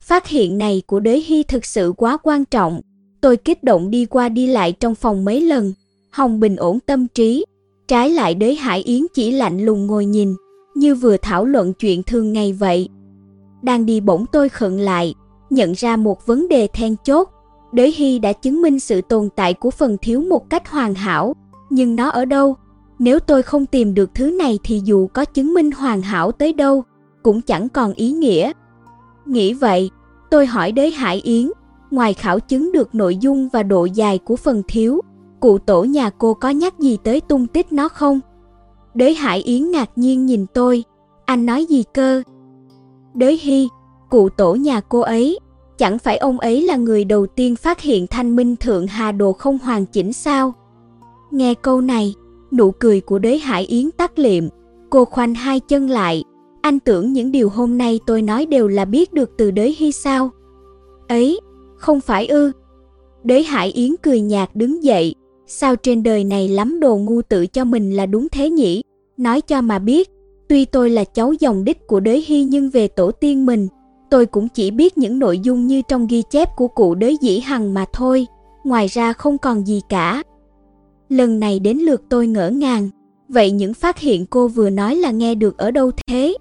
Phát hiện này của đế hy thực sự quá quan trọng, tôi kích động đi qua đi lại trong phòng mấy lần, Hồng bình ổn tâm trí, Trái lại đế Hải Yến chỉ lạnh lùng ngồi nhìn, như vừa thảo luận chuyện thường ngày vậy. Đang đi bỗng tôi khựng lại, nhận ra một vấn đề then chốt. Đế Hy đã chứng minh sự tồn tại của phần thiếu một cách hoàn hảo, nhưng nó ở đâu? Nếu tôi không tìm được thứ này thì dù có chứng minh hoàn hảo tới đâu, cũng chẳng còn ý nghĩa. Nghĩ vậy, tôi hỏi đế Hải Yến, ngoài khảo chứng được nội dung và độ dài của phần thiếu, cụ tổ nhà cô có nhắc gì tới tung tích nó không? Đế Hải Yến ngạc nhiên nhìn tôi, anh nói gì cơ? Đế Hy, cụ tổ nhà cô ấy, chẳng phải ông ấy là người đầu tiên phát hiện thanh minh thượng hà đồ không hoàn chỉnh sao? Nghe câu này, nụ cười của đế Hải Yến tắt liệm, cô khoanh hai chân lại, anh tưởng những điều hôm nay tôi nói đều là biết được từ đế Hy sao? Ấy, không phải ư? đế Hải Yến cười nhạt đứng dậy, Sao trên đời này lắm đồ ngu tự cho mình là đúng thế nhỉ? Nói cho mà biết, tuy tôi là cháu dòng đích của đế hy nhưng về tổ tiên mình, tôi cũng chỉ biết những nội dung như trong ghi chép của cụ đế dĩ hằng mà thôi, ngoài ra không còn gì cả. Lần này đến lượt tôi ngỡ ngàng, vậy những phát hiện cô vừa nói là nghe được ở đâu thế?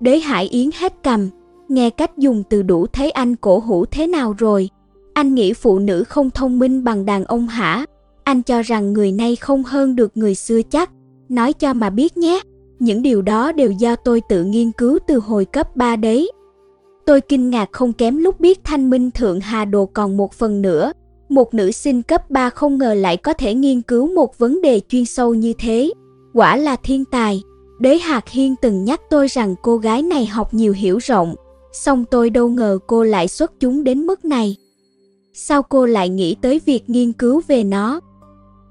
Đế Hải Yến hết cầm, nghe cách dùng từ đủ thấy anh cổ hủ thế nào rồi. Anh nghĩ phụ nữ không thông minh bằng đàn ông hả? Anh cho rằng người nay không hơn được người xưa chắc, nói cho mà biết nhé. Những điều đó đều do tôi tự nghiên cứu từ hồi cấp 3 đấy. Tôi kinh ngạc không kém lúc biết Thanh Minh Thượng Hà Đồ còn một phần nữa. Một nữ sinh cấp 3 không ngờ lại có thể nghiên cứu một vấn đề chuyên sâu như thế. Quả là thiên tài. Đế Hạc Hiên từng nhắc tôi rằng cô gái này học nhiều hiểu rộng. Xong tôi đâu ngờ cô lại xuất chúng đến mức này. Sao cô lại nghĩ tới việc nghiên cứu về nó?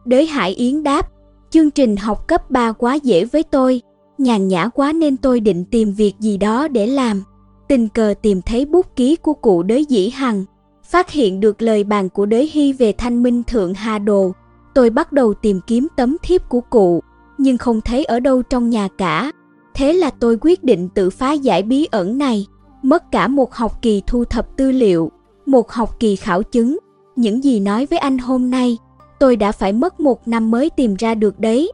đế Hải Yến đáp, chương trình học cấp 3 quá dễ với tôi, nhàn nhã quá nên tôi định tìm việc gì đó để làm. Tình cờ tìm thấy bút ký của cụ đới dĩ hằng, phát hiện được lời bàn của đới hy về thanh minh thượng hà đồ. Tôi bắt đầu tìm kiếm tấm thiếp của cụ, nhưng không thấy ở đâu trong nhà cả. Thế là tôi quyết định tự phá giải bí ẩn này, mất cả một học kỳ thu thập tư liệu, một học kỳ khảo chứng. Những gì nói với anh hôm nay, tôi đã phải mất một năm mới tìm ra được đấy.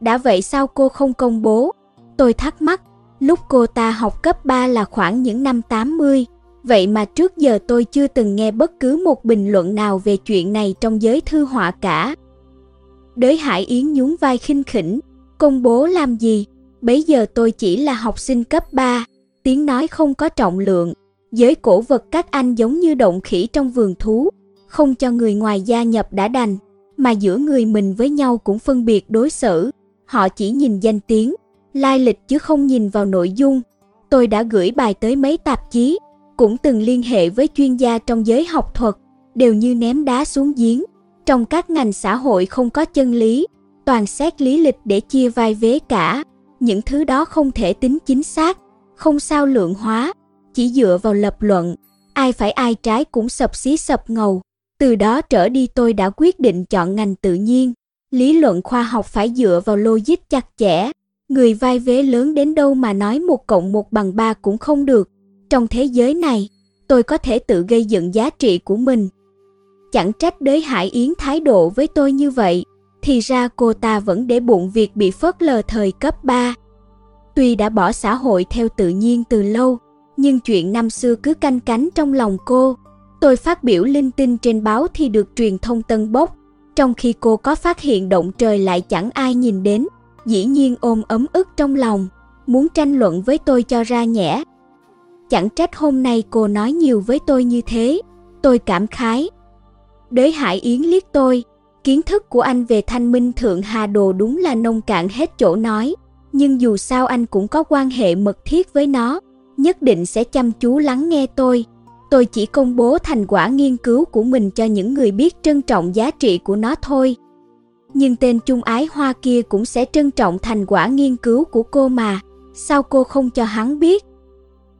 Đã vậy sao cô không công bố? Tôi thắc mắc, lúc cô ta học cấp 3 là khoảng những năm 80, vậy mà trước giờ tôi chưa từng nghe bất cứ một bình luận nào về chuyện này trong giới thư họa cả. Đới Hải Yến nhún vai khinh khỉnh, công bố làm gì? Bấy giờ tôi chỉ là học sinh cấp 3, tiếng nói không có trọng lượng. Giới cổ vật các anh giống như động khỉ trong vườn thú, không cho người ngoài gia nhập đã đành, mà giữa người mình với nhau cũng phân biệt đối xử. Họ chỉ nhìn danh tiếng, lai lịch chứ không nhìn vào nội dung. Tôi đã gửi bài tới mấy tạp chí, cũng từng liên hệ với chuyên gia trong giới học thuật, đều như ném đá xuống giếng. Trong các ngành xã hội không có chân lý, toàn xét lý lịch để chia vai vế cả. Những thứ đó không thể tính chính xác, không sao lượng hóa, chỉ dựa vào lập luận. Ai phải ai trái cũng sập xí sập ngầu. Từ đó trở đi tôi đã quyết định chọn ngành tự nhiên. Lý luận khoa học phải dựa vào logic chặt chẽ. Người vai vế lớn đến đâu mà nói một cộng một bằng ba cũng không được. Trong thế giới này, tôi có thể tự gây dựng giá trị của mình. Chẳng trách đới Hải Yến thái độ với tôi như vậy, thì ra cô ta vẫn để bụng việc bị phớt lờ thời cấp 3. Tuy đã bỏ xã hội theo tự nhiên từ lâu, nhưng chuyện năm xưa cứ canh cánh trong lòng cô. Tôi phát biểu linh tinh trên báo thì được truyền thông tân bốc, trong khi cô có phát hiện động trời lại chẳng ai nhìn đến, dĩ nhiên ôm ấm ức trong lòng, muốn tranh luận với tôi cho ra nhẽ. Chẳng trách hôm nay cô nói nhiều với tôi như thế, tôi cảm khái. Đới Hải Yến liếc tôi, kiến thức của anh về thanh minh thượng hà đồ đúng là nông cạn hết chỗ nói, nhưng dù sao anh cũng có quan hệ mật thiết với nó, nhất định sẽ chăm chú lắng nghe tôi. Tôi chỉ công bố thành quả nghiên cứu của mình cho những người biết trân trọng giá trị của nó thôi. Nhưng tên Trung Ái Hoa kia cũng sẽ trân trọng thành quả nghiên cứu của cô mà, sao cô không cho hắn biết?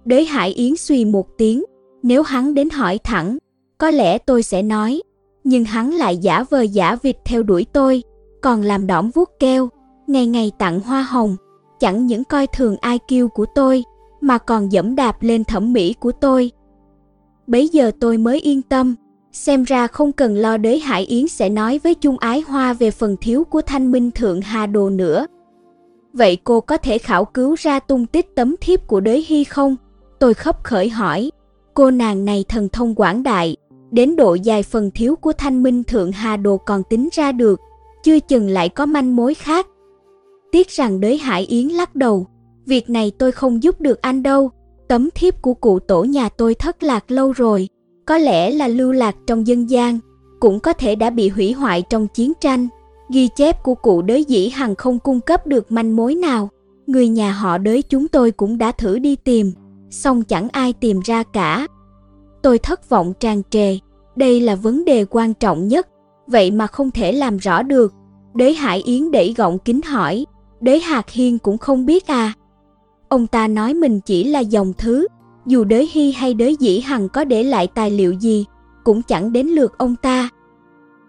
Đới Hải Yến suy một tiếng, nếu hắn đến hỏi thẳng, có lẽ tôi sẽ nói, nhưng hắn lại giả vờ giả vịt theo đuổi tôi, còn làm đỏm vuốt keo, ngày ngày tặng hoa hồng, chẳng những coi thường ai kêu của tôi, mà còn dẫm đạp lên thẩm mỹ của tôi. Bấy giờ tôi mới yên tâm, xem ra không cần lo đới Hải Yến sẽ nói với Chung Ái Hoa về phần thiếu của Thanh Minh Thượng Hà Đồ nữa. Vậy cô có thể khảo cứu ra tung tích tấm thiếp của đới Hy không? Tôi khóc khởi hỏi. Cô nàng này thần thông quảng đại, đến độ dài phần thiếu của Thanh Minh Thượng Hà Đồ còn tính ra được, chưa chừng lại có manh mối khác. Tiếc rằng đới Hải Yến lắc đầu, việc này tôi không giúp được anh đâu, tấm thiếp của cụ tổ nhà tôi thất lạc lâu rồi, có lẽ là lưu lạc trong dân gian, cũng có thể đã bị hủy hoại trong chiến tranh. Ghi chép của cụ đới dĩ hằng không cung cấp được manh mối nào, người nhà họ đới chúng tôi cũng đã thử đi tìm, song chẳng ai tìm ra cả. Tôi thất vọng tràn trề, đây là vấn đề quan trọng nhất, vậy mà không thể làm rõ được. Đế Hải Yến đẩy gọng kính hỏi, đế Hạc Hiên cũng không biết à. Ông ta nói mình chỉ là dòng thứ, dù đế Hy hay đế Dĩ Hằng có để lại tài liệu gì, cũng chẳng đến lượt ông ta.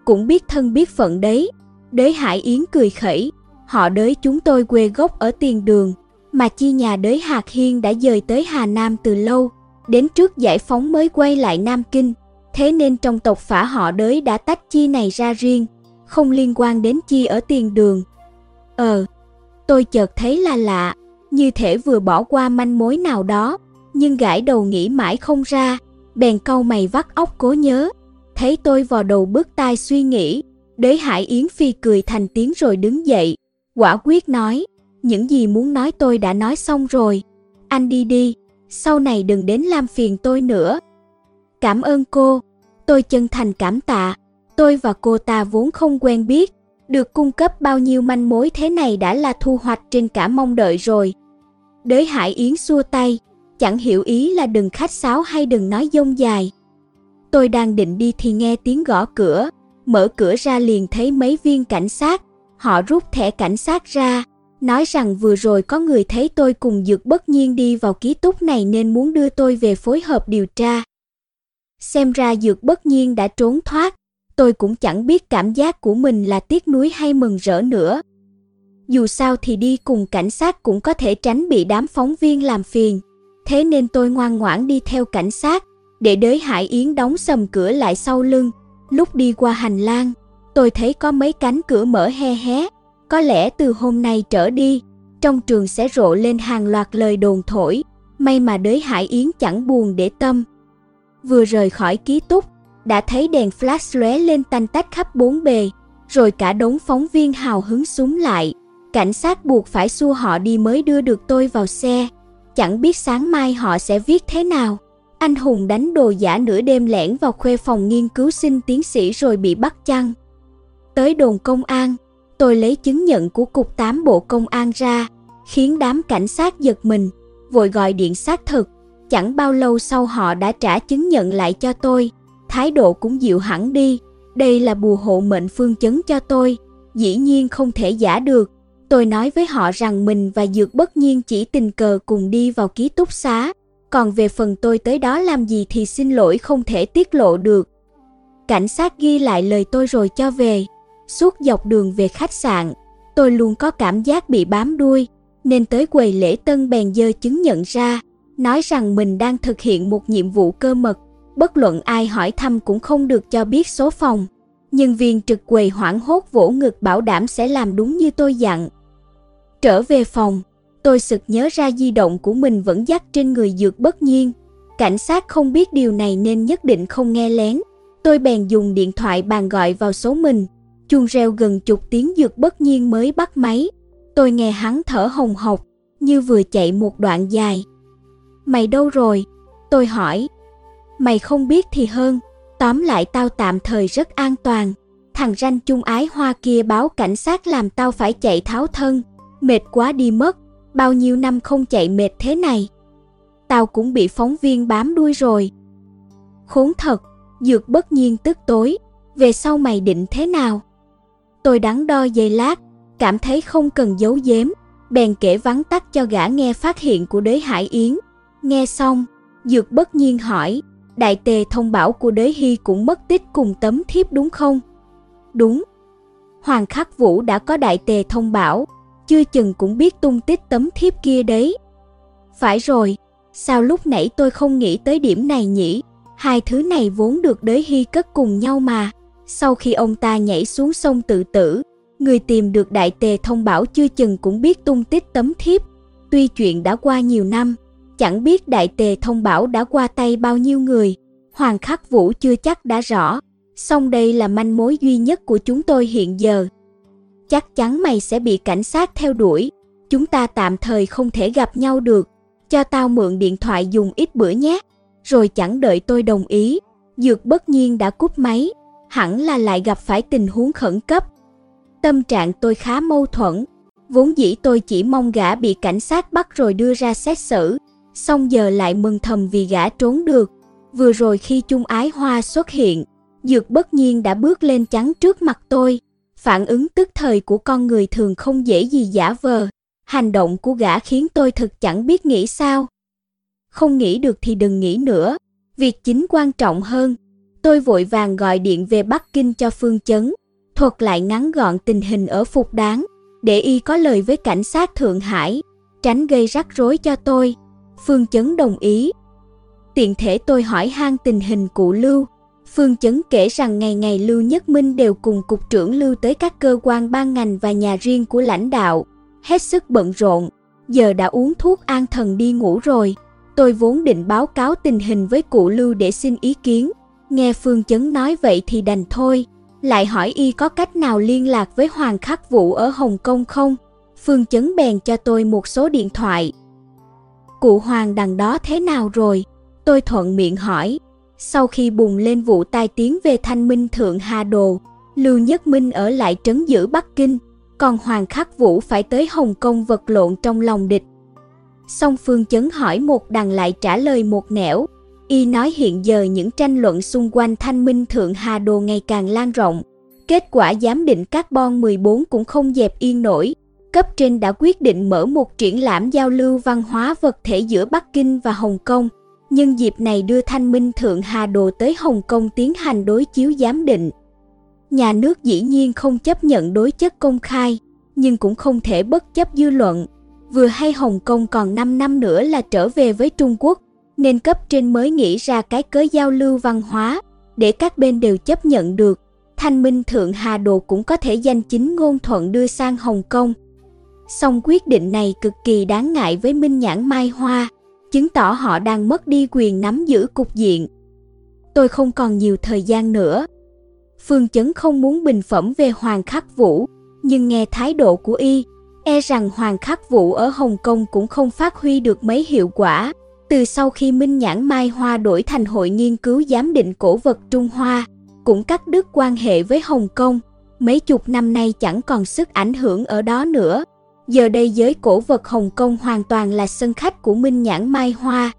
Cũng biết thân biết phận đấy, đế Hải Yến cười khẩy, họ đế chúng tôi quê gốc ở tiền đường, mà chi nhà đế Hạc Hiên đã dời tới Hà Nam từ lâu, đến trước giải phóng mới quay lại Nam Kinh, thế nên trong tộc phả họ đới đã tách chi này ra riêng, không liên quan đến chi ở tiền đường. Ờ, tôi chợt thấy là lạ, như thể vừa bỏ qua manh mối nào đó, nhưng gãi đầu nghĩ mãi không ra, bèn câu mày vắt óc cố nhớ. Thấy tôi vò đầu bước tai suy nghĩ, đế Hải Yến Phi cười thành tiếng rồi đứng dậy, quả quyết nói, những gì muốn nói tôi đã nói xong rồi, anh đi đi, sau này đừng đến làm phiền tôi nữa. Cảm ơn cô, tôi chân thành cảm tạ, tôi và cô ta vốn không quen biết, được cung cấp bao nhiêu manh mối thế này đã là thu hoạch trên cả mong đợi rồi. Đới Hải Yến xua tay, chẳng hiểu ý là đừng khách sáo hay đừng nói dông dài. Tôi đang định đi thì nghe tiếng gõ cửa, mở cửa ra liền thấy mấy viên cảnh sát, họ rút thẻ cảnh sát ra, nói rằng vừa rồi có người thấy tôi cùng Dược Bất Nhiên đi vào ký túc này nên muốn đưa tôi về phối hợp điều tra. Xem ra Dược Bất Nhiên đã trốn thoát, tôi cũng chẳng biết cảm giác của mình là tiếc nuối hay mừng rỡ nữa. Dù sao thì đi cùng cảnh sát cũng có thể tránh bị đám phóng viên làm phiền, thế nên tôi ngoan ngoãn đi theo cảnh sát, để đới Hải Yến đóng sầm cửa lại sau lưng. Lúc đi qua hành lang, tôi thấy có mấy cánh cửa mở he hé, có lẽ từ hôm nay trở đi, trong trường sẽ rộ lên hàng loạt lời đồn thổi, may mà đới Hải Yến chẳng buồn để tâm. Vừa rời khỏi ký túc, đã thấy đèn flash lóe lên tanh tách khắp bốn bề, rồi cả đống phóng viên hào hứng súng lại. Cảnh sát buộc phải xua họ đi mới đưa được tôi vào xe. Chẳng biết sáng mai họ sẽ viết thế nào. Anh hùng đánh đồ giả nửa đêm lẻn vào khuê phòng nghiên cứu sinh tiến sĩ rồi bị bắt chăng. Tới đồn công an, tôi lấy chứng nhận của cục 8 bộ công an ra, khiến đám cảnh sát giật mình, vội gọi điện xác thực. Chẳng bao lâu sau họ đã trả chứng nhận lại cho tôi, thái độ cũng dịu hẳn đi. Đây là bùa hộ mệnh phương chấn cho tôi, dĩ nhiên không thể giả được. Tôi nói với họ rằng mình và Dược bất nhiên chỉ tình cờ cùng đi vào ký túc xá, còn về phần tôi tới đó làm gì thì xin lỗi không thể tiết lộ được. Cảnh sát ghi lại lời tôi rồi cho về. Suốt dọc đường về khách sạn, tôi luôn có cảm giác bị bám đuôi, nên tới quầy lễ tân bèn dơ chứng nhận ra, nói rằng mình đang thực hiện một nhiệm vụ cơ mật, bất luận ai hỏi thăm cũng không được cho biết số phòng. Nhân viên trực quầy hoảng hốt vỗ ngực bảo đảm sẽ làm đúng như tôi dặn. Trở về phòng, tôi sực nhớ ra di động của mình vẫn dắt trên người dược bất nhiên. Cảnh sát không biết điều này nên nhất định không nghe lén. Tôi bèn dùng điện thoại bàn gọi vào số mình. Chuông reo gần chục tiếng dược bất nhiên mới bắt máy. Tôi nghe hắn thở hồng hộc, như vừa chạy một đoạn dài. Mày đâu rồi? Tôi hỏi. Mày không biết thì hơn, tóm lại tao tạm thời rất an toàn. Thằng ranh chung ái hoa kia báo cảnh sát làm tao phải chạy tháo thân mệt quá đi mất, bao nhiêu năm không chạy mệt thế này. Tao cũng bị phóng viên bám đuôi rồi. Khốn thật, dược bất nhiên tức tối, về sau mày định thế nào? Tôi đắn đo giây lát, cảm thấy không cần giấu giếm, bèn kể vắn tắt cho gã nghe phát hiện của đế Hải Yến. Nghe xong, dược bất nhiên hỏi, đại tề thông báo của đế Hy cũng mất tích cùng tấm thiếp đúng không? Đúng. Hoàng Khắc Vũ đã có đại tề thông báo, chưa chừng cũng biết tung tích tấm thiếp kia đấy. Phải rồi, sao lúc nãy tôi không nghĩ tới điểm này nhỉ? Hai thứ này vốn được đới hy cất cùng nhau mà. Sau khi ông ta nhảy xuống sông tự tử, người tìm được đại tề thông báo chưa chừng cũng biết tung tích tấm thiếp. Tuy chuyện đã qua nhiều năm, chẳng biết đại tề thông báo đã qua tay bao nhiêu người. Hoàng Khắc Vũ chưa chắc đã rõ, song đây là manh mối duy nhất của chúng tôi hiện giờ chắc chắn mày sẽ bị cảnh sát theo đuổi. Chúng ta tạm thời không thể gặp nhau được. Cho tao mượn điện thoại dùng ít bữa nhé. Rồi chẳng đợi tôi đồng ý. Dược bất nhiên đã cúp máy. Hẳn là lại gặp phải tình huống khẩn cấp. Tâm trạng tôi khá mâu thuẫn. Vốn dĩ tôi chỉ mong gã bị cảnh sát bắt rồi đưa ra xét xử. Xong giờ lại mừng thầm vì gã trốn được. Vừa rồi khi chung ái hoa xuất hiện, Dược bất nhiên đã bước lên chắn trước mặt tôi. Phản ứng tức thời của con người thường không dễ gì giả vờ. Hành động của gã khiến tôi thật chẳng biết nghĩ sao. Không nghĩ được thì đừng nghĩ nữa. Việc chính quan trọng hơn. Tôi vội vàng gọi điện về Bắc Kinh cho Phương Chấn, thuật lại ngắn gọn tình hình ở Phục Đáng, để y có lời với cảnh sát Thượng Hải, tránh gây rắc rối cho tôi. Phương Chấn đồng ý. Tiện thể tôi hỏi han tình hình cụ Lưu, Phương Chấn kể rằng ngày ngày Lưu Nhất Minh đều cùng cục trưởng Lưu tới các cơ quan ban ngành và nhà riêng của lãnh đạo, hết sức bận rộn, giờ đã uống thuốc an thần đi ngủ rồi. Tôi vốn định báo cáo tình hình với cụ Lưu để xin ý kiến, nghe Phương Chấn nói vậy thì đành thôi, lại hỏi y có cách nào liên lạc với Hoàng Khắc Vũ ở Hồng Kông không? Phương Chấn bèn cho tôi một số điện thoại. Cụ Hoàng đằng đó thế nào rồi? Tôi thuận miệng hỏi. Sau khi bùng lên vụ tai tiếng về thanh minh thượng Hà Đồ, Lưu Nhất Minh ở lại trấn giữ Bắc Kinh, còn Hoàng Khắc Vũ phải tới Hồng Kông vật lộn trong lòng địch. Song Phương Chấn hỏi một đằng lại trả lời một nẻo. Y nói hiện giờ những tranh luận xung quanh thanh minh thượng hà đồ ngày càng lan rộng. Kết quả giám định carbon 14 cũng không dẹp yên nổi. Cấp trên đã quyết định mở một triển lãm giao lưu văn hóa vật thể giữa Bắc Kinh và Hồng Kông. Nhưng dịp này đưa thanh minh thượng hà đồ tới Hồng Kông tiến hành đối chiếu giám định. Nhà nước dĩ nhiên không chấp nhận đối chất công khai, nhưng cũng không thể bất chấp dư luận. Vừa hay Hồng Kông còn 5 năm nữa là trở về với Trung Quốc, nên cấp trên mới nghĩ ra cái cớ giao lưu văn hóa, để các bên đều chấp nhận được. Thanh Minh Thượng Hà Đồ cũng có thể danh chính ngôn thuận đưa sang Hồng Kông. Song quyết định này cực kỳ đáng ngại với Minh Nhãn Mai Hoa, chứng tỏ họ đang mất đi quyền nắm giữ cục diện. Tôi không còn nhiều thời gian nữa. Phương Chấn không muốn bình phẩm về Hoàng Khắc Vũ, nhưng nghe thái độ của y, e rằng Hoàng Khắc Vũ ở Hồng Kông cũng không phát huy được mấy hiệu quả. Từ sau khi Minh Nhãn Mai Hoa đổi thành Hội Nghiên cứu Giám định Cổ vật Trung Hoa, cũng cắt đứt quan hệ với Hồng Kông, mấy chục năm nay chẳng còn sức ảnh hưởng ở đó nữa. Giờ đây giới cổ vật Hồng Kông hoàn toàn là sân khách của Minh Nhãn Mai Hoa.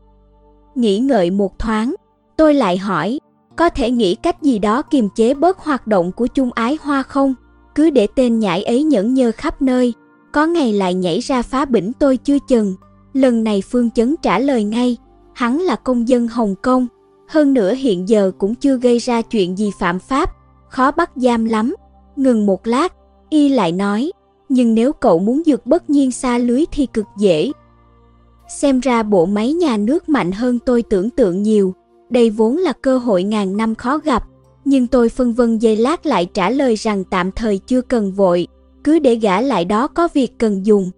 Nghĩ ngợi một thoáng, tôi lại hỏi, có thể nghĩ cách gì đó kiềm chế bớt hoạt động của chung ái hoa không? Cứ để tên nhãi ấy nhẫn nhơ khắp nơi, có ngày lại nhảy ra phá bỉnh tôi chưa chừng. Lần này Phương Chấn trả lời ngay, hắn là công dân Hồng Kông, hơn nữa hiện giờ cũng chưa gây ra chuyện gì phạm pháp, khó bắt giam lắm. Ngừng một lát, y lại nói, nhưng nếu cậu muốn dược bất nhiên xa lưới thì cực dễ. Xem ra bộ máy nhà nước mạnh hơn tôi tưởng tượng nhiều, đây vốn là cơ hội ngàn năm khó gặp, nhưng tôi phân vân giây lát lại trả lời rằng tạm thời chưa cần vội, cứ để gã lại đó có việc cần dùng.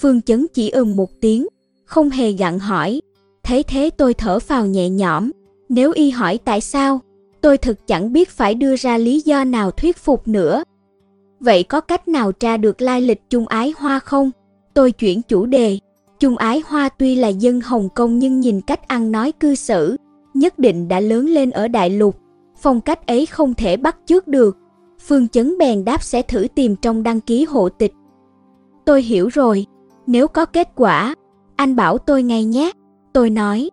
Phương Chấn chỉ ừm một tiếng, không hề gặn hỏi. thế thế tôi thở phào nhẹ nhõm, nếu y hỏi tại sao, tôi thực chẳng biết phải đưa ra lý do nào thuyết phục nữa. Vậy có cách nào tra được lai lịch Trung Ái Hoa không? Tôi chuyển chủ đề. Trung Ái Hoa tuy là dân Hồng Kông nhưng nhìn cách ăn nói cư xử, nhất định đã lớn lên ở Đại Lục. Phong cách ấy không thể bắt chước được. Phương Chấn bèn đáp sẽ thử tìm trong đăng ký hộ tịch. Tôi hiểu rồi, nếu có kết quả, anh bảo tôi ngay nhé. Tôi nói,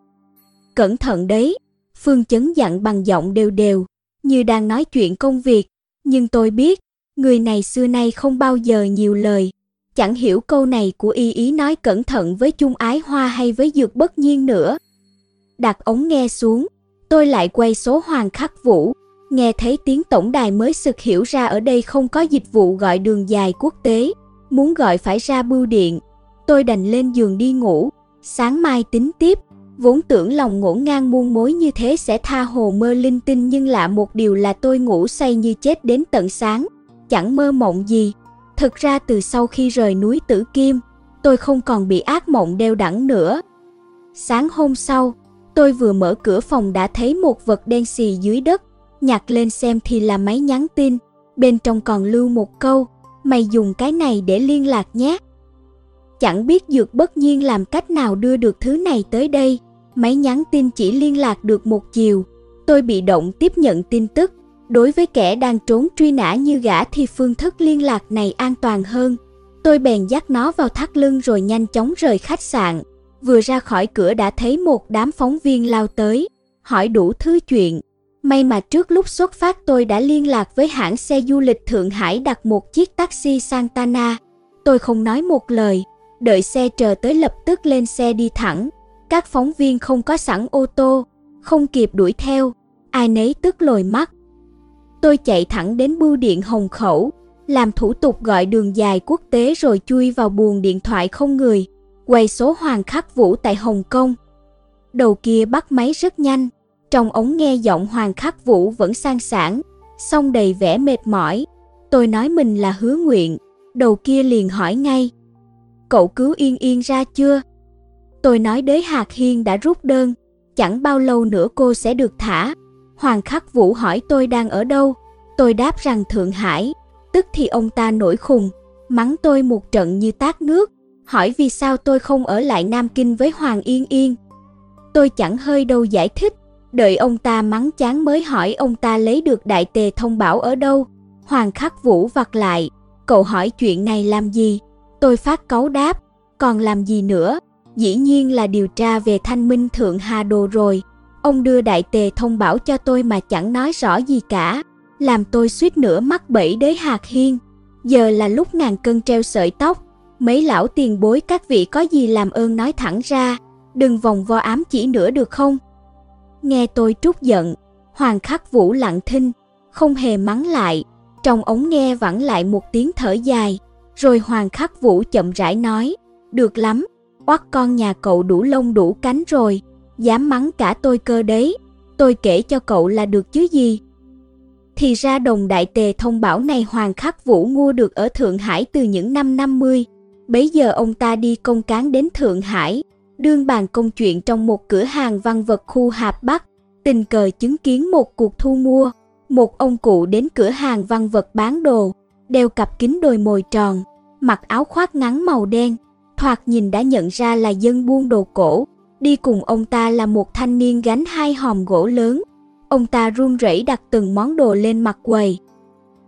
cẩn thận đấy. Phương Chấn dặn bằng giọng đều đều, như đang nói chuyện công việc. Nhưng tôi biết, người này xưa nay không bao giờ nhiều lời. Chẳng hiểu câu này của y ý nói cẩn thận với chung ái hoa hay với dược bất nhiên nữa. Đặt ống nghe xuống, tôi lại quay số hoàng khắc vũ. Nghe thấy tiếng tổng đài mới sực hiểu ra ở đây không có dịch vụ gọi đường dài quốc tế. Muốn gọi phải ra bưu điện. Tôi đành lên giường đi ngủ. Sáng mai tính tiếp. Vốn tưởng lòng ngổn ngang muôn mối như thế sẽ tha hồ mơ linh tinh nhưng lạ một điều là tôi ngủ say như chết đến tận sáng, chẳng mơ mộng gì. Thực ra từ sau khi rời núi Tử Kim, tôi không còn bị ác mộng đeo đẳng nữa. Sáng hôm sau, tôi vừa mở cửa phòng đã thấy một vật đen xì dưới đất, nhặt lên xem thì là máy nhắn tin, bên trong còn lưu một câu, mày dùng cái này để liên lạc nhé. Chẳng biết dược bất nhiên làm cách nào đưa được thứ này tới đây, máy nhắn tin chỉ liên lạc được một chiều. Tôi bị động tiếp nhận tin tức. Đối với kẻ đang trốn truy nã như gã thì phương thức liên lạc này an toàn hơn. Tôi bèn dắt nó vào thắt lưng rồi nhanh chóng rời khách sạn. Vừa ra khỏi cửa đã thấy một đám phóng viên lao tới, hỏi đủ thứ chuyện. May mà trước lúc xuất phát tôi đã liên lạc với hãng xe du lịch Thượng Hải đặt một chiếc taxi Santana. Tôi không nói một lời, đợi xe chờ tới lập tức lên xe đi thẳng. Các phóng viên không có sẵn ô tô, không kịp đuổi theo, ai nấy tức lồi mắt. Tôi chạy thẳng đến bưu điện Hồng Khẩu, làm thủ tục gọi đường dài quốc tế rồi chui vào buồng điện thoại không người, quay số Hoàng Khắc Vũ tại Hồng Kông. Đầu kia bắt máy rất nhanh, trong ống nghe giọng Hoàng Khắc Vũ vẫn sang sảng, song đầy vẻ mệt mỏi. Tôi nói mình là hứa nguyện, đầu kia liền hỏi ngay. Cậu cứu Yên Yên ra chưa? Tôi nói đế Hạc Hiên đã rút đơn, chẳng bao lâu nữa cô sẽ được thả. Hoàng Khắc Vũ hỏi tôi đang ở đâu, tôi đáp rằng Thượng Hải, tức thì ông ta nổi khùng, mắng tôi một trận như tát nước, hỏi vì sao tôi không ở lại Nam Kinh với Hoàng Yên Yên. Tôi chẳng hơi đâu giải thích, đợi ông ta mắng chán mới hỏi ông ta lấy được đại tề thông bảo ở đâu. Hoàng Khắc Vũ vặt lại, cậu hỏi chuyện này làm gì? Tôi phát cấu đáp, còn làm gì nữa? dĩ nhiên là điều tra về thanh minh thượng hà đồ rồi. Ông đưa đại tề thông báo cho tôi mà chẳng nói rõ gì cả, làm tôi suýt nữa mắc bẫy đế hạt hiên. Giờ là lúc ngàn cân treo sợi tóc, mấy lão tiền bối các vị có gì làm ơn nói thẳng ra, đừng vòng vo ám chỉ nữa được không? Nghe tôi trút giận, Hoàng Khắc Vũ lặng thinh, không hề mắng lại, trong ống nghe vẳng lại một tiếng thở dài, rồi Hoàng Khắc Vũ chậm rãi nói, được lắm, oắt con nhà cậu đủ lông đủ cánh rồi, dám mắng cả tôi cơ đấy, tôi kể cho cậu là được chứ gì. Thì ra đồng đại tề thông bảo này Hoàng Khắc Vũ mua được ở Thượng Hải từ những năm 50, bấy giờ ông ta đi công cán đến Thượng Hải, đương bàn công chuyện trong một cửa hàng văn vật khu Hạp Bắc, tình cờ chứng kiến một cuộc thu mua. Một ông cụ đến cửa hàng văn vật bán đồ, đeo cặp kính đồi mồi tròn, mặc áo khoác ngắn màu đen, thoạt nhìn đã nhận ra là dân buôn đồ cổ. Đi cùng ông ta là một thanh niên gánh hai hòm gỗ lớn. Ông ta run rẩy đặt từng món đồ lên mặt quầy.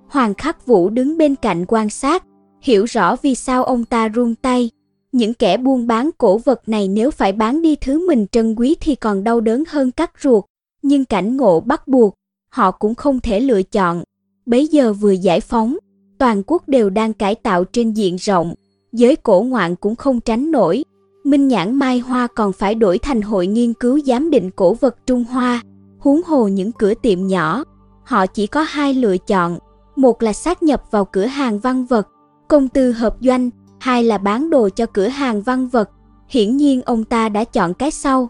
Hoàng Khắc Vũ đứng bên cạnh quan sát, hiểu rõ vì sao ông ta run tay. Những kẻ buôn bán cổ vật này nếu phải bán đi thứ mình trân quý thì còn đau đớn hơn cắt ruột, nhưng cảnh ngộ bắt buộc, họ cũng không thể lựa chọn. Bấy giờ vừa giải phóng, toàn quốc đều đang cải tạo trên diện rộng, giới cổ ngoạn cũng không tránh nổi. Minh nhãn Mai Hoa còn phải đổi thành hội nghiên cứu giám định cổ vật Trung Hoa, huống hồ những cửa tiệm nhỏ. Họ chỉ có hai lựa chọn, một là sát nhập vào cửa hàng văn vật, công tư hợp doanh, hai là bán đồ cho cửa hàng văn vật. Hiển nhiên ông ta đã chọn cái sau.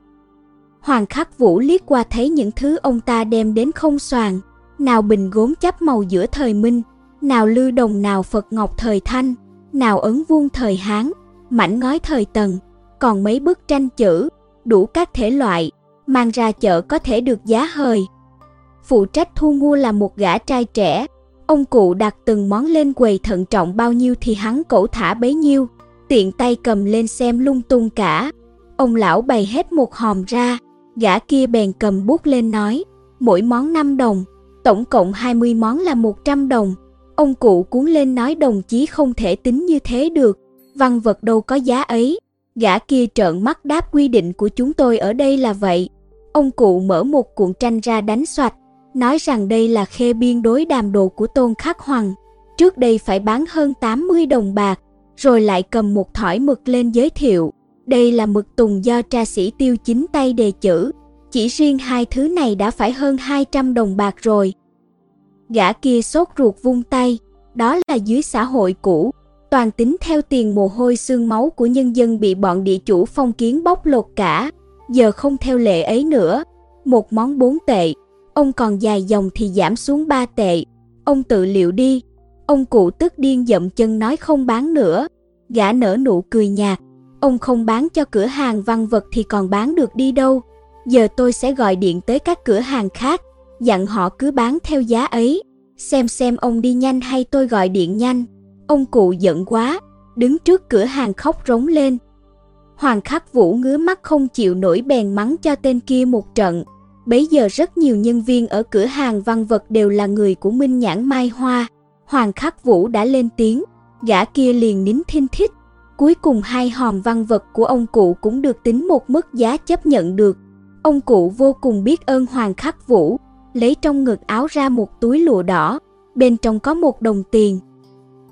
Hoàng Khắc Vũ liếc qua thấy những thứ ông ta đem đến không soàn, nào bình gốm chắp màu giữa thời Minh, nào lư đồng nào Phật Ngọc thời Thanh, nào ấn vuông thời Hán, mảnh ngói thời Tần, còn mấy bức tranh chữ, đủ các thể loại, mang ra chợ có thể được giá hời. Phụ trách thu mua là một gã trai trẻ, ông cụ đặt từng món lên quầy thận trọng bao nhiêu thì hắn cổ thả bấy nhiêu, tiện tay cầm lên xem lung tung cả. Ông lão bày hết một hòm ra, Gã kia bèn cầm bút lên nói, mỗi món 5 đồng, tổng cộng 20 món là 100 đồng. Ông cụ cuốn lên nói đồng chí không thể tính như thế được, văn vật đâu có giá ấy. Gã kia trợn mắt đáp quy định của chúng tôi ở đây là vậy. Ông cụ mở một cuộn tranh ra đánh soạch, nói rằng đây là khê biên đối đàm đồ của Tôn Khắc Hoàng. Trước đây phải bán hơn 80 đồng bạc, rồi lại cầm một thỏi mực lên giới thiệu. Đây là mực tùng do tra sĩ tiêu chính tay đề chữ, chỉ riêng hai thứ này đã phải hơn 200 đồng bạc rồi. Gã kia sốt ruột vung tay, đó là dưới xã hội cũ, toàn tính theo tiền mồ hôi xương máu của nhân dân bị bọn địa chủ phong kiến bóc lột cả, giờ không theo lệ ấy nữa. Một món bốn tệ, ông còn dài dòng thì giảm xuống ba tệ, ông tự liệu đi. Ông cụ tức điên dậm chân nói không bán nữa, gã nở nụ cười nhạt, Ông không bán cho cửa hàng văn vật thì còn bán được đi đâu. Giờ tôi sẽ gọi điện tới các cửa hàng khác, dặn họ cứ bán theo giá ấy. Xem xem ông đi nhanh hay tôi gọi điện nhanh. Ông cụ giận quá, đứng trước cửa hàng khóc rống lên. Hoàng Khắc Vũ ngứa mắt không chịu nổi bèn mắng cho tên kia một trận. Bấy giờ rất nhiều nhân viên ở cửa hàng văn vật đều là người của Minh Nhãn Mai Hoa. Hoàng Khắc Vũ đã lên tiếng, gã kia liền nín thinh thích, Cuối cùng hai hòm văn vật của ông cụ cũng được tính một mức giá chấp nhận được. Ông cụ vô cùng biết ơn Hoàng Khắc Vũ, lấy trong ngực áo ra một túi lụa đỏ, bên trong có một đồng tiền.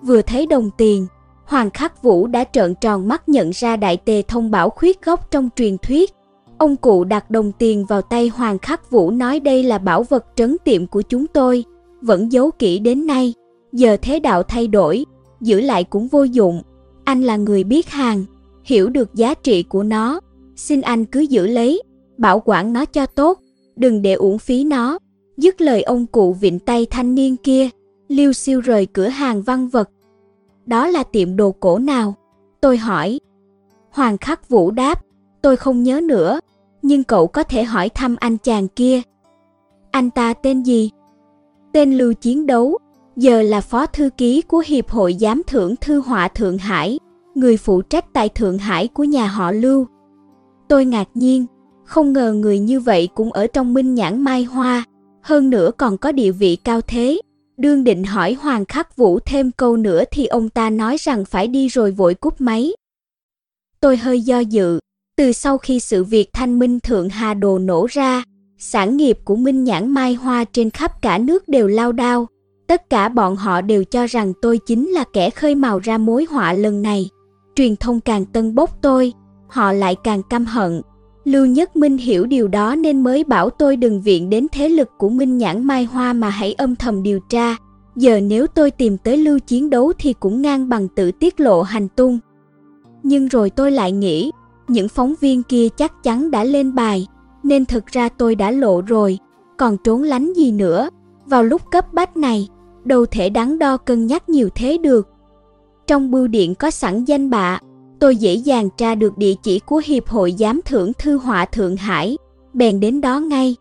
Vừa thấy đồng tiền, Hoàng Khắc Vũ đã trợn tròn mắt nhận ra đại tề thông bảo khuyết gốc trong truyền thuyết. Ông cụ đặt đồng tiền vào tay Hoàng Khắc Vũ nói đây là bảo vật trấn tiệm của chúng tôi, vẫn giấu kỹ đến nay. Giờ thế đạo thay đổi, giữ lại cũng vô dụng, anh là người biết hàng, hiểu được giá trị của nó, xin anh cứ giữ lấy, bảo quản nó cho tốt, đừng để uổng phí nó. Dứt lời ông cụ vịn tay thanh niên kia, liêu siêu rời cửa hàng văn vật. Đó là tiệm đồ cổ nào? Tôi hỏi. Hoàng Khắc Vũ đáp, tôi không nhớ nữa, nhưng cậu có thể hỏi thăm anh chàng kia. Anh ta tên gì? Tên Lưu Chiến Đấu, giờ là phó thư ký của Hiệp hội Giám thưởng Thư họa Thượng Hải, người phụ trách tại Thượng Hải của nhà họ Lưu. Tôi ngạc nhiên, không ngờ người như vậy cũng ở trong minh nhãn mai hoa, hơn nữa còn có địa vị cao thế. Đương định hỏi Hoàng Khắc Vũ thêm câu nữa thì ông ta nói rằng phải đi rồi vội cúp máy. Tôi hơi do dự, Từ sau khi sự việc thanh minh Thượng Hà Đồ nổ ra, sản nghiệp của Minh Nhãn Mai Hoa trên khắp cả nước đều lao đao. Tất cả bọn họ đều cho rằng tôi chính là kẻ khơi mào ra mối họa lần này. Truyền thông càng tân bốc tôi, họ lại càng căm hận. Lưu Nhất Minh hiểu điều đó nên mới bảo tôi đừng viện đến thế lực của Minh Nhãn Mai Hoa mà hãy âm thầm điều tra. Giờ nếu tôi tìm tới Lưu chiến đấu thì cũng ngang bằng tự tiết lộ hành tung. Nhưng rồi tôi lại nghĩ, những phóng viên kia chắc chắn đã lên bài, nên thực ra tôi đã lộ rồi, còn trốn lánh gì nữa. Vào lúc cấp bách này, đâu thể đắn đo cân nhắc nhiều thế được. Trong bưu điện có sẵn danh bạ, tôi dễ dàng tra được địa chỉ của Hiệp hội Giám thưởng Thư họa Thượng Hải, bèn đến đó ngay.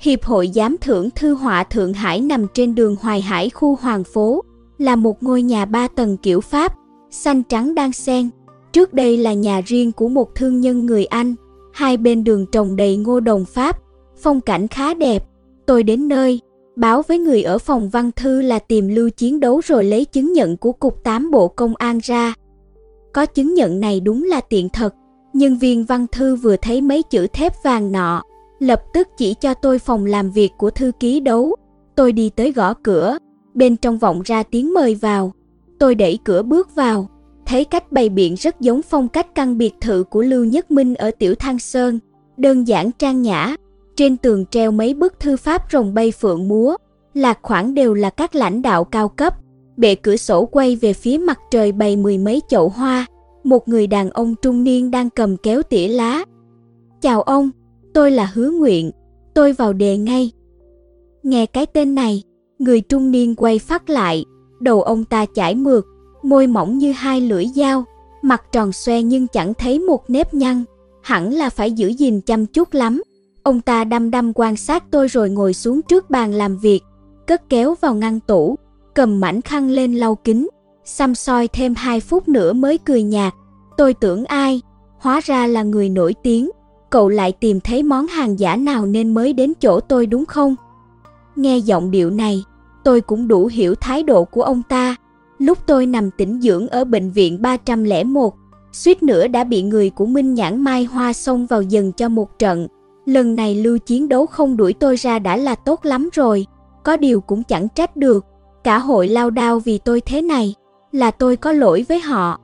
Hiệp hội Giám thưởng Thư họa Thượng Hải nằm trên đường Hoài Hải khu Hoàng Phố, là một ngôi nhà ba tầng kiểu Pháp, xanh trắng đan xen. Trước đây là nhà riêng của một thương nhân người Anh, hai bên đường trồng đầy ngô đồng Pháp, phong cảnh khá đẹp. Tôi đến nơi, báo với người ở phòng văn thư là tìm lưu chiến đấu rồi lấy chứng nhận của Cục 8 Bộ Công an ra. Có chứng nhận này đúng là tiện thật, nhân viên văn thư vừa thấy mấy chữ thép vàng nọ, lập tức chỉ cho tôi phòng làm việc của thư ký đấu. Tôi đi tới gõ cửa, bên trong vọng ra tiếng mời vào. Tôi đẩy cửa bước vào, thấy cách bày biện rất giống phong cách căn biệt thự của Lưu Nhất Minh ở Tiểu Thăng Sơn, đơn giản trang nhã. Trên tường treo mấy bức thư pháp rồng bay phượng múa, lạc khoảng đều là các lãnh đạo cao cấp. Bệ cửa sổ quay về phía mặt trời bày mười mấy chậu hoa, một người đàn ông trung niên đang cầm kéo tỉa lá. Chào ông, tôi là Hứa Nguyện, tôi vào đề ngay. Nghe cái tên này, người trung niên quay phát lại, đầu ông ta chảy mượt, môi mỏng như hai lưỡi dao, mặt tròn xoe nhưng chẳng thấy một nếp nhăn, hẳn là phải giữ gìn chăm chút lắm. Ông ta đăm đăm quan sát tôi rồi ngồi xuống trước bàn làm việc, cất kéo vào ngăn tủ, cầm mảnh khăn lên lau kính, xăm soi thêm hai phút nữa mới cười nhạt. Tôi tưởng ai, hóa ra là người nổi tiếng, cậu lại tìm thấy món hàng giả nào nên mới đến chỗ tôi đúng không? Nghe giọng điệu này, tôi cũng đủ hiểu thái độ của ông ta. Lúc tôi nằm tĩnh dưỡng ở bệnh viện 301, suýt nữa đã bị người của Minh Nhãn Mai Hoa xông vào dần cho một trận. Lần này lưu chiến đấu không đuổi tôi ra đã là tốt lắm rồi, có điều cũng chẳng trách được. Cả hội lao đao vì tôi thế này, là tôi có lỗi với họ.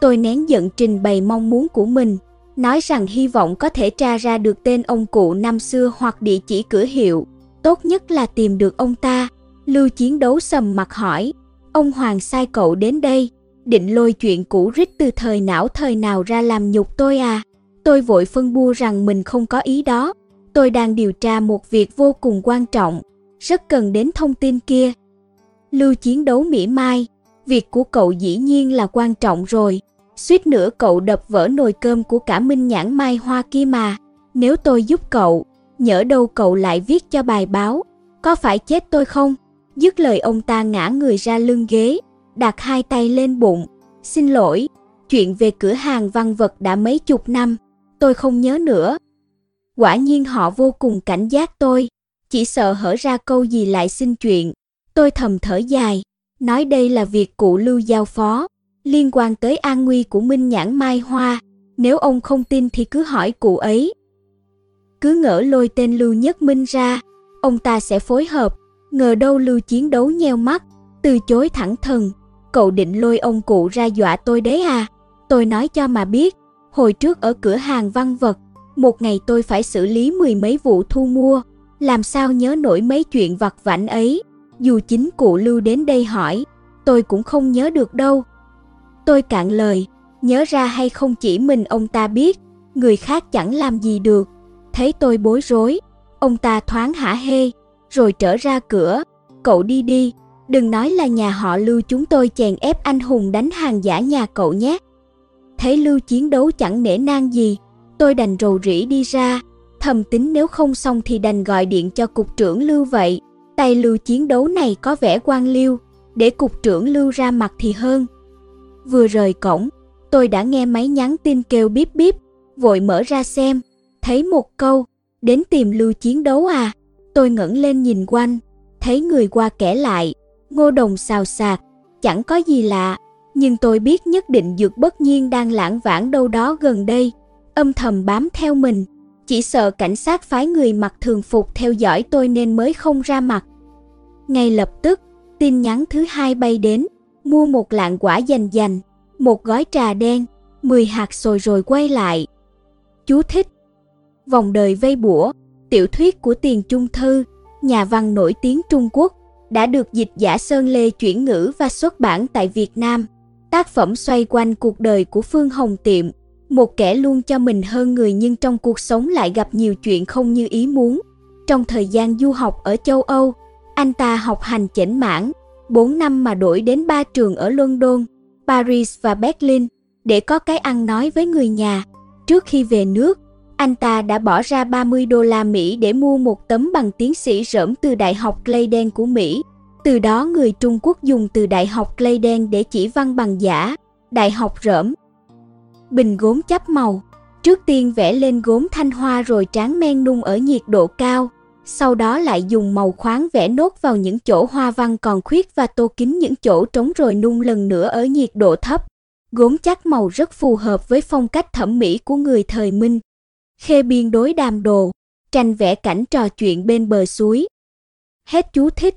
Tôi nén giận trình bày mong muốn của mình, nói rằng hy vọng có thể tra ra được tên ông cụ năm xưa hoặc địa chỉ cửa hiệu, tốt nhất là tìm được ông ta. Lưu chiến đấu sầm mặt hỏi, ông Hoàng sai cậu đến đây, định lôi chuyện cũ rít từ thời não thời nào ra làm nhục tôi à? Tôi vội phân bua rằng mình không có ý đó, tôi đang điều tra một việc vô cùng quan trọng, rất cần đến thông tin kia. Lưu chiến đấu mỉa mai, việc của cậu dĩ nhiên là quan trọng rồi, suýt nữa cậu đập vỡ nồi cơm của cả Minh Nhãn Mai Hoa kia mà, nếu tôi giúp cậu, nhỡ đâu cậu lại viết cho bài báo, có phải chết tôi không? Dứt lời ông ta ngã người ra lưng ghế, đặt hai tay lên bụng, xin lỗi, chuyện về cửa hàng văn vật đã mấy chục năm, tôi không nhớ nữa. Quả nhiên họ vô cùng cảnh giác tôi, chỉ sợ hở ra câu gì lại xin chuyện. Tôi thầm thở dài, nói đây là việc cụ lưu giao phó, liên quan tới an nguy của Minh Nhãn Mai Hoa, nếu ông không tin thì cứ hỏi cụ ấy. Cứ ngỡ lôi tên Lưu Nhất Minh ra, ông ta sẽ phối hợp, ngờ đâu Lưu chiến đấu nheo mắt, từ chối thẳng thừng, cậu định lôi ông cụ ra dọa tôi đấy à? Tôi nói cho mà biết, hồi trước ở cửa hàng văn vật, một ngày tôi phải xử lý mười mấy vụ thu mua, làm sao nhớ nổi mấy chuyện vặt vảnh ấy. Dù chính cụ Lưu đến đây hỏi, tôi cũng không nhớ được đâu. Tôi cạn lời, nhớ ra hay không chỉ mình ông ta biết, người khác chẳng làm gì được. Thấy tôi bối rối, ông ta thoáng hả hê, rồi trở ra cửa. Cậu đi đi, đừng nói là nhà họ Lưu chúng tôi chèn ép anh hùng đánh hàng giả nhà cậu nhé. Thấy Lưu chiến đấu chẳng nể nang gì, tôi đành rầu rĩ đi ra, thầm tính nếu không xong thì đành gọi điện cho cục trưởng Lưu vậy. Tay Lưu chiến đấu này có vẻ quan liêu, để cục trưởng Lưu ra mặt thì hơn. Vừa rời cổng, tôi đã nghe máy nhắn tin kêu bíp bíp, vội mở ra xem, thấy một câu, đến tìm Lưu chiến đấu à. Tôi ngẩng lên nhìn quanh, thấy người qua kẻ lại, ngô đồng xào xạc, chẳng có gì lạ, nhưng tôi biết nhất định dược bất nhiên đang lãng vãng đâu đó gần đây. âm thầm bám theo mình. Chỉ sợ cảnh sát phái người mặc thường phục theo dõi tôi nên mới không ra mặt. Ngay lập tức, tin nhắn thứ hai bay đến, mua một lạng quả dành dành, một gói trà đen, 10 hạt sồi rồi quay lại. Chú thích Vòng đời vây bủa, tiểu thuyết của Tiền Trung Thư, nhà văn nổi tiếng Trung Quốc, đã được dịch giả Sơn Lê chuyển ngữ và xuất bản tại Việt Nam. Tác phẩm xoay quanh cuộc đời của Phương Hồng Tiệm, một kẻ luôn cho mình hơn người nhưng trong cuộc sống lại gặp nhiều chuyện không như ý muốn. Trong thời gian du học ở châu Âu, anh ta học hành chỉnh mãn, 4 năm mà đổi đến ba trường ở London, Paris và Berlin để có cái ăn nói với người nhà. Trước khi về nước, anh ta đã bỏ ra 30 đô la Mỹ để mua một tấm bằng tiến sĩ rỡm từ Đại học Leiden của Mỹ. Từ đó người Trung Quốc dùng từ Đại học Leiden để chỉ văn bằng giả, Đại học rỡm. Bình gốm chắp màu, trước tiên vẽ lên gốm thanh hoa rồi tráng men nung ở nhiệt độ cao, sau đó lại dùng màu khoáng vẽ nốt vào những chỗ hoa văn còn khuyết và tô kín những chỗ trống rồi nung lần nữa ở nhiệt độ thấp. Gốm chắc màu rất phù hợp với phong cách thẩm mỹ của người thời Minh. Khê biên đối đàm đồ, tranh vẽ cảnh trò chuyện bên bờ suối. Hết chú thích.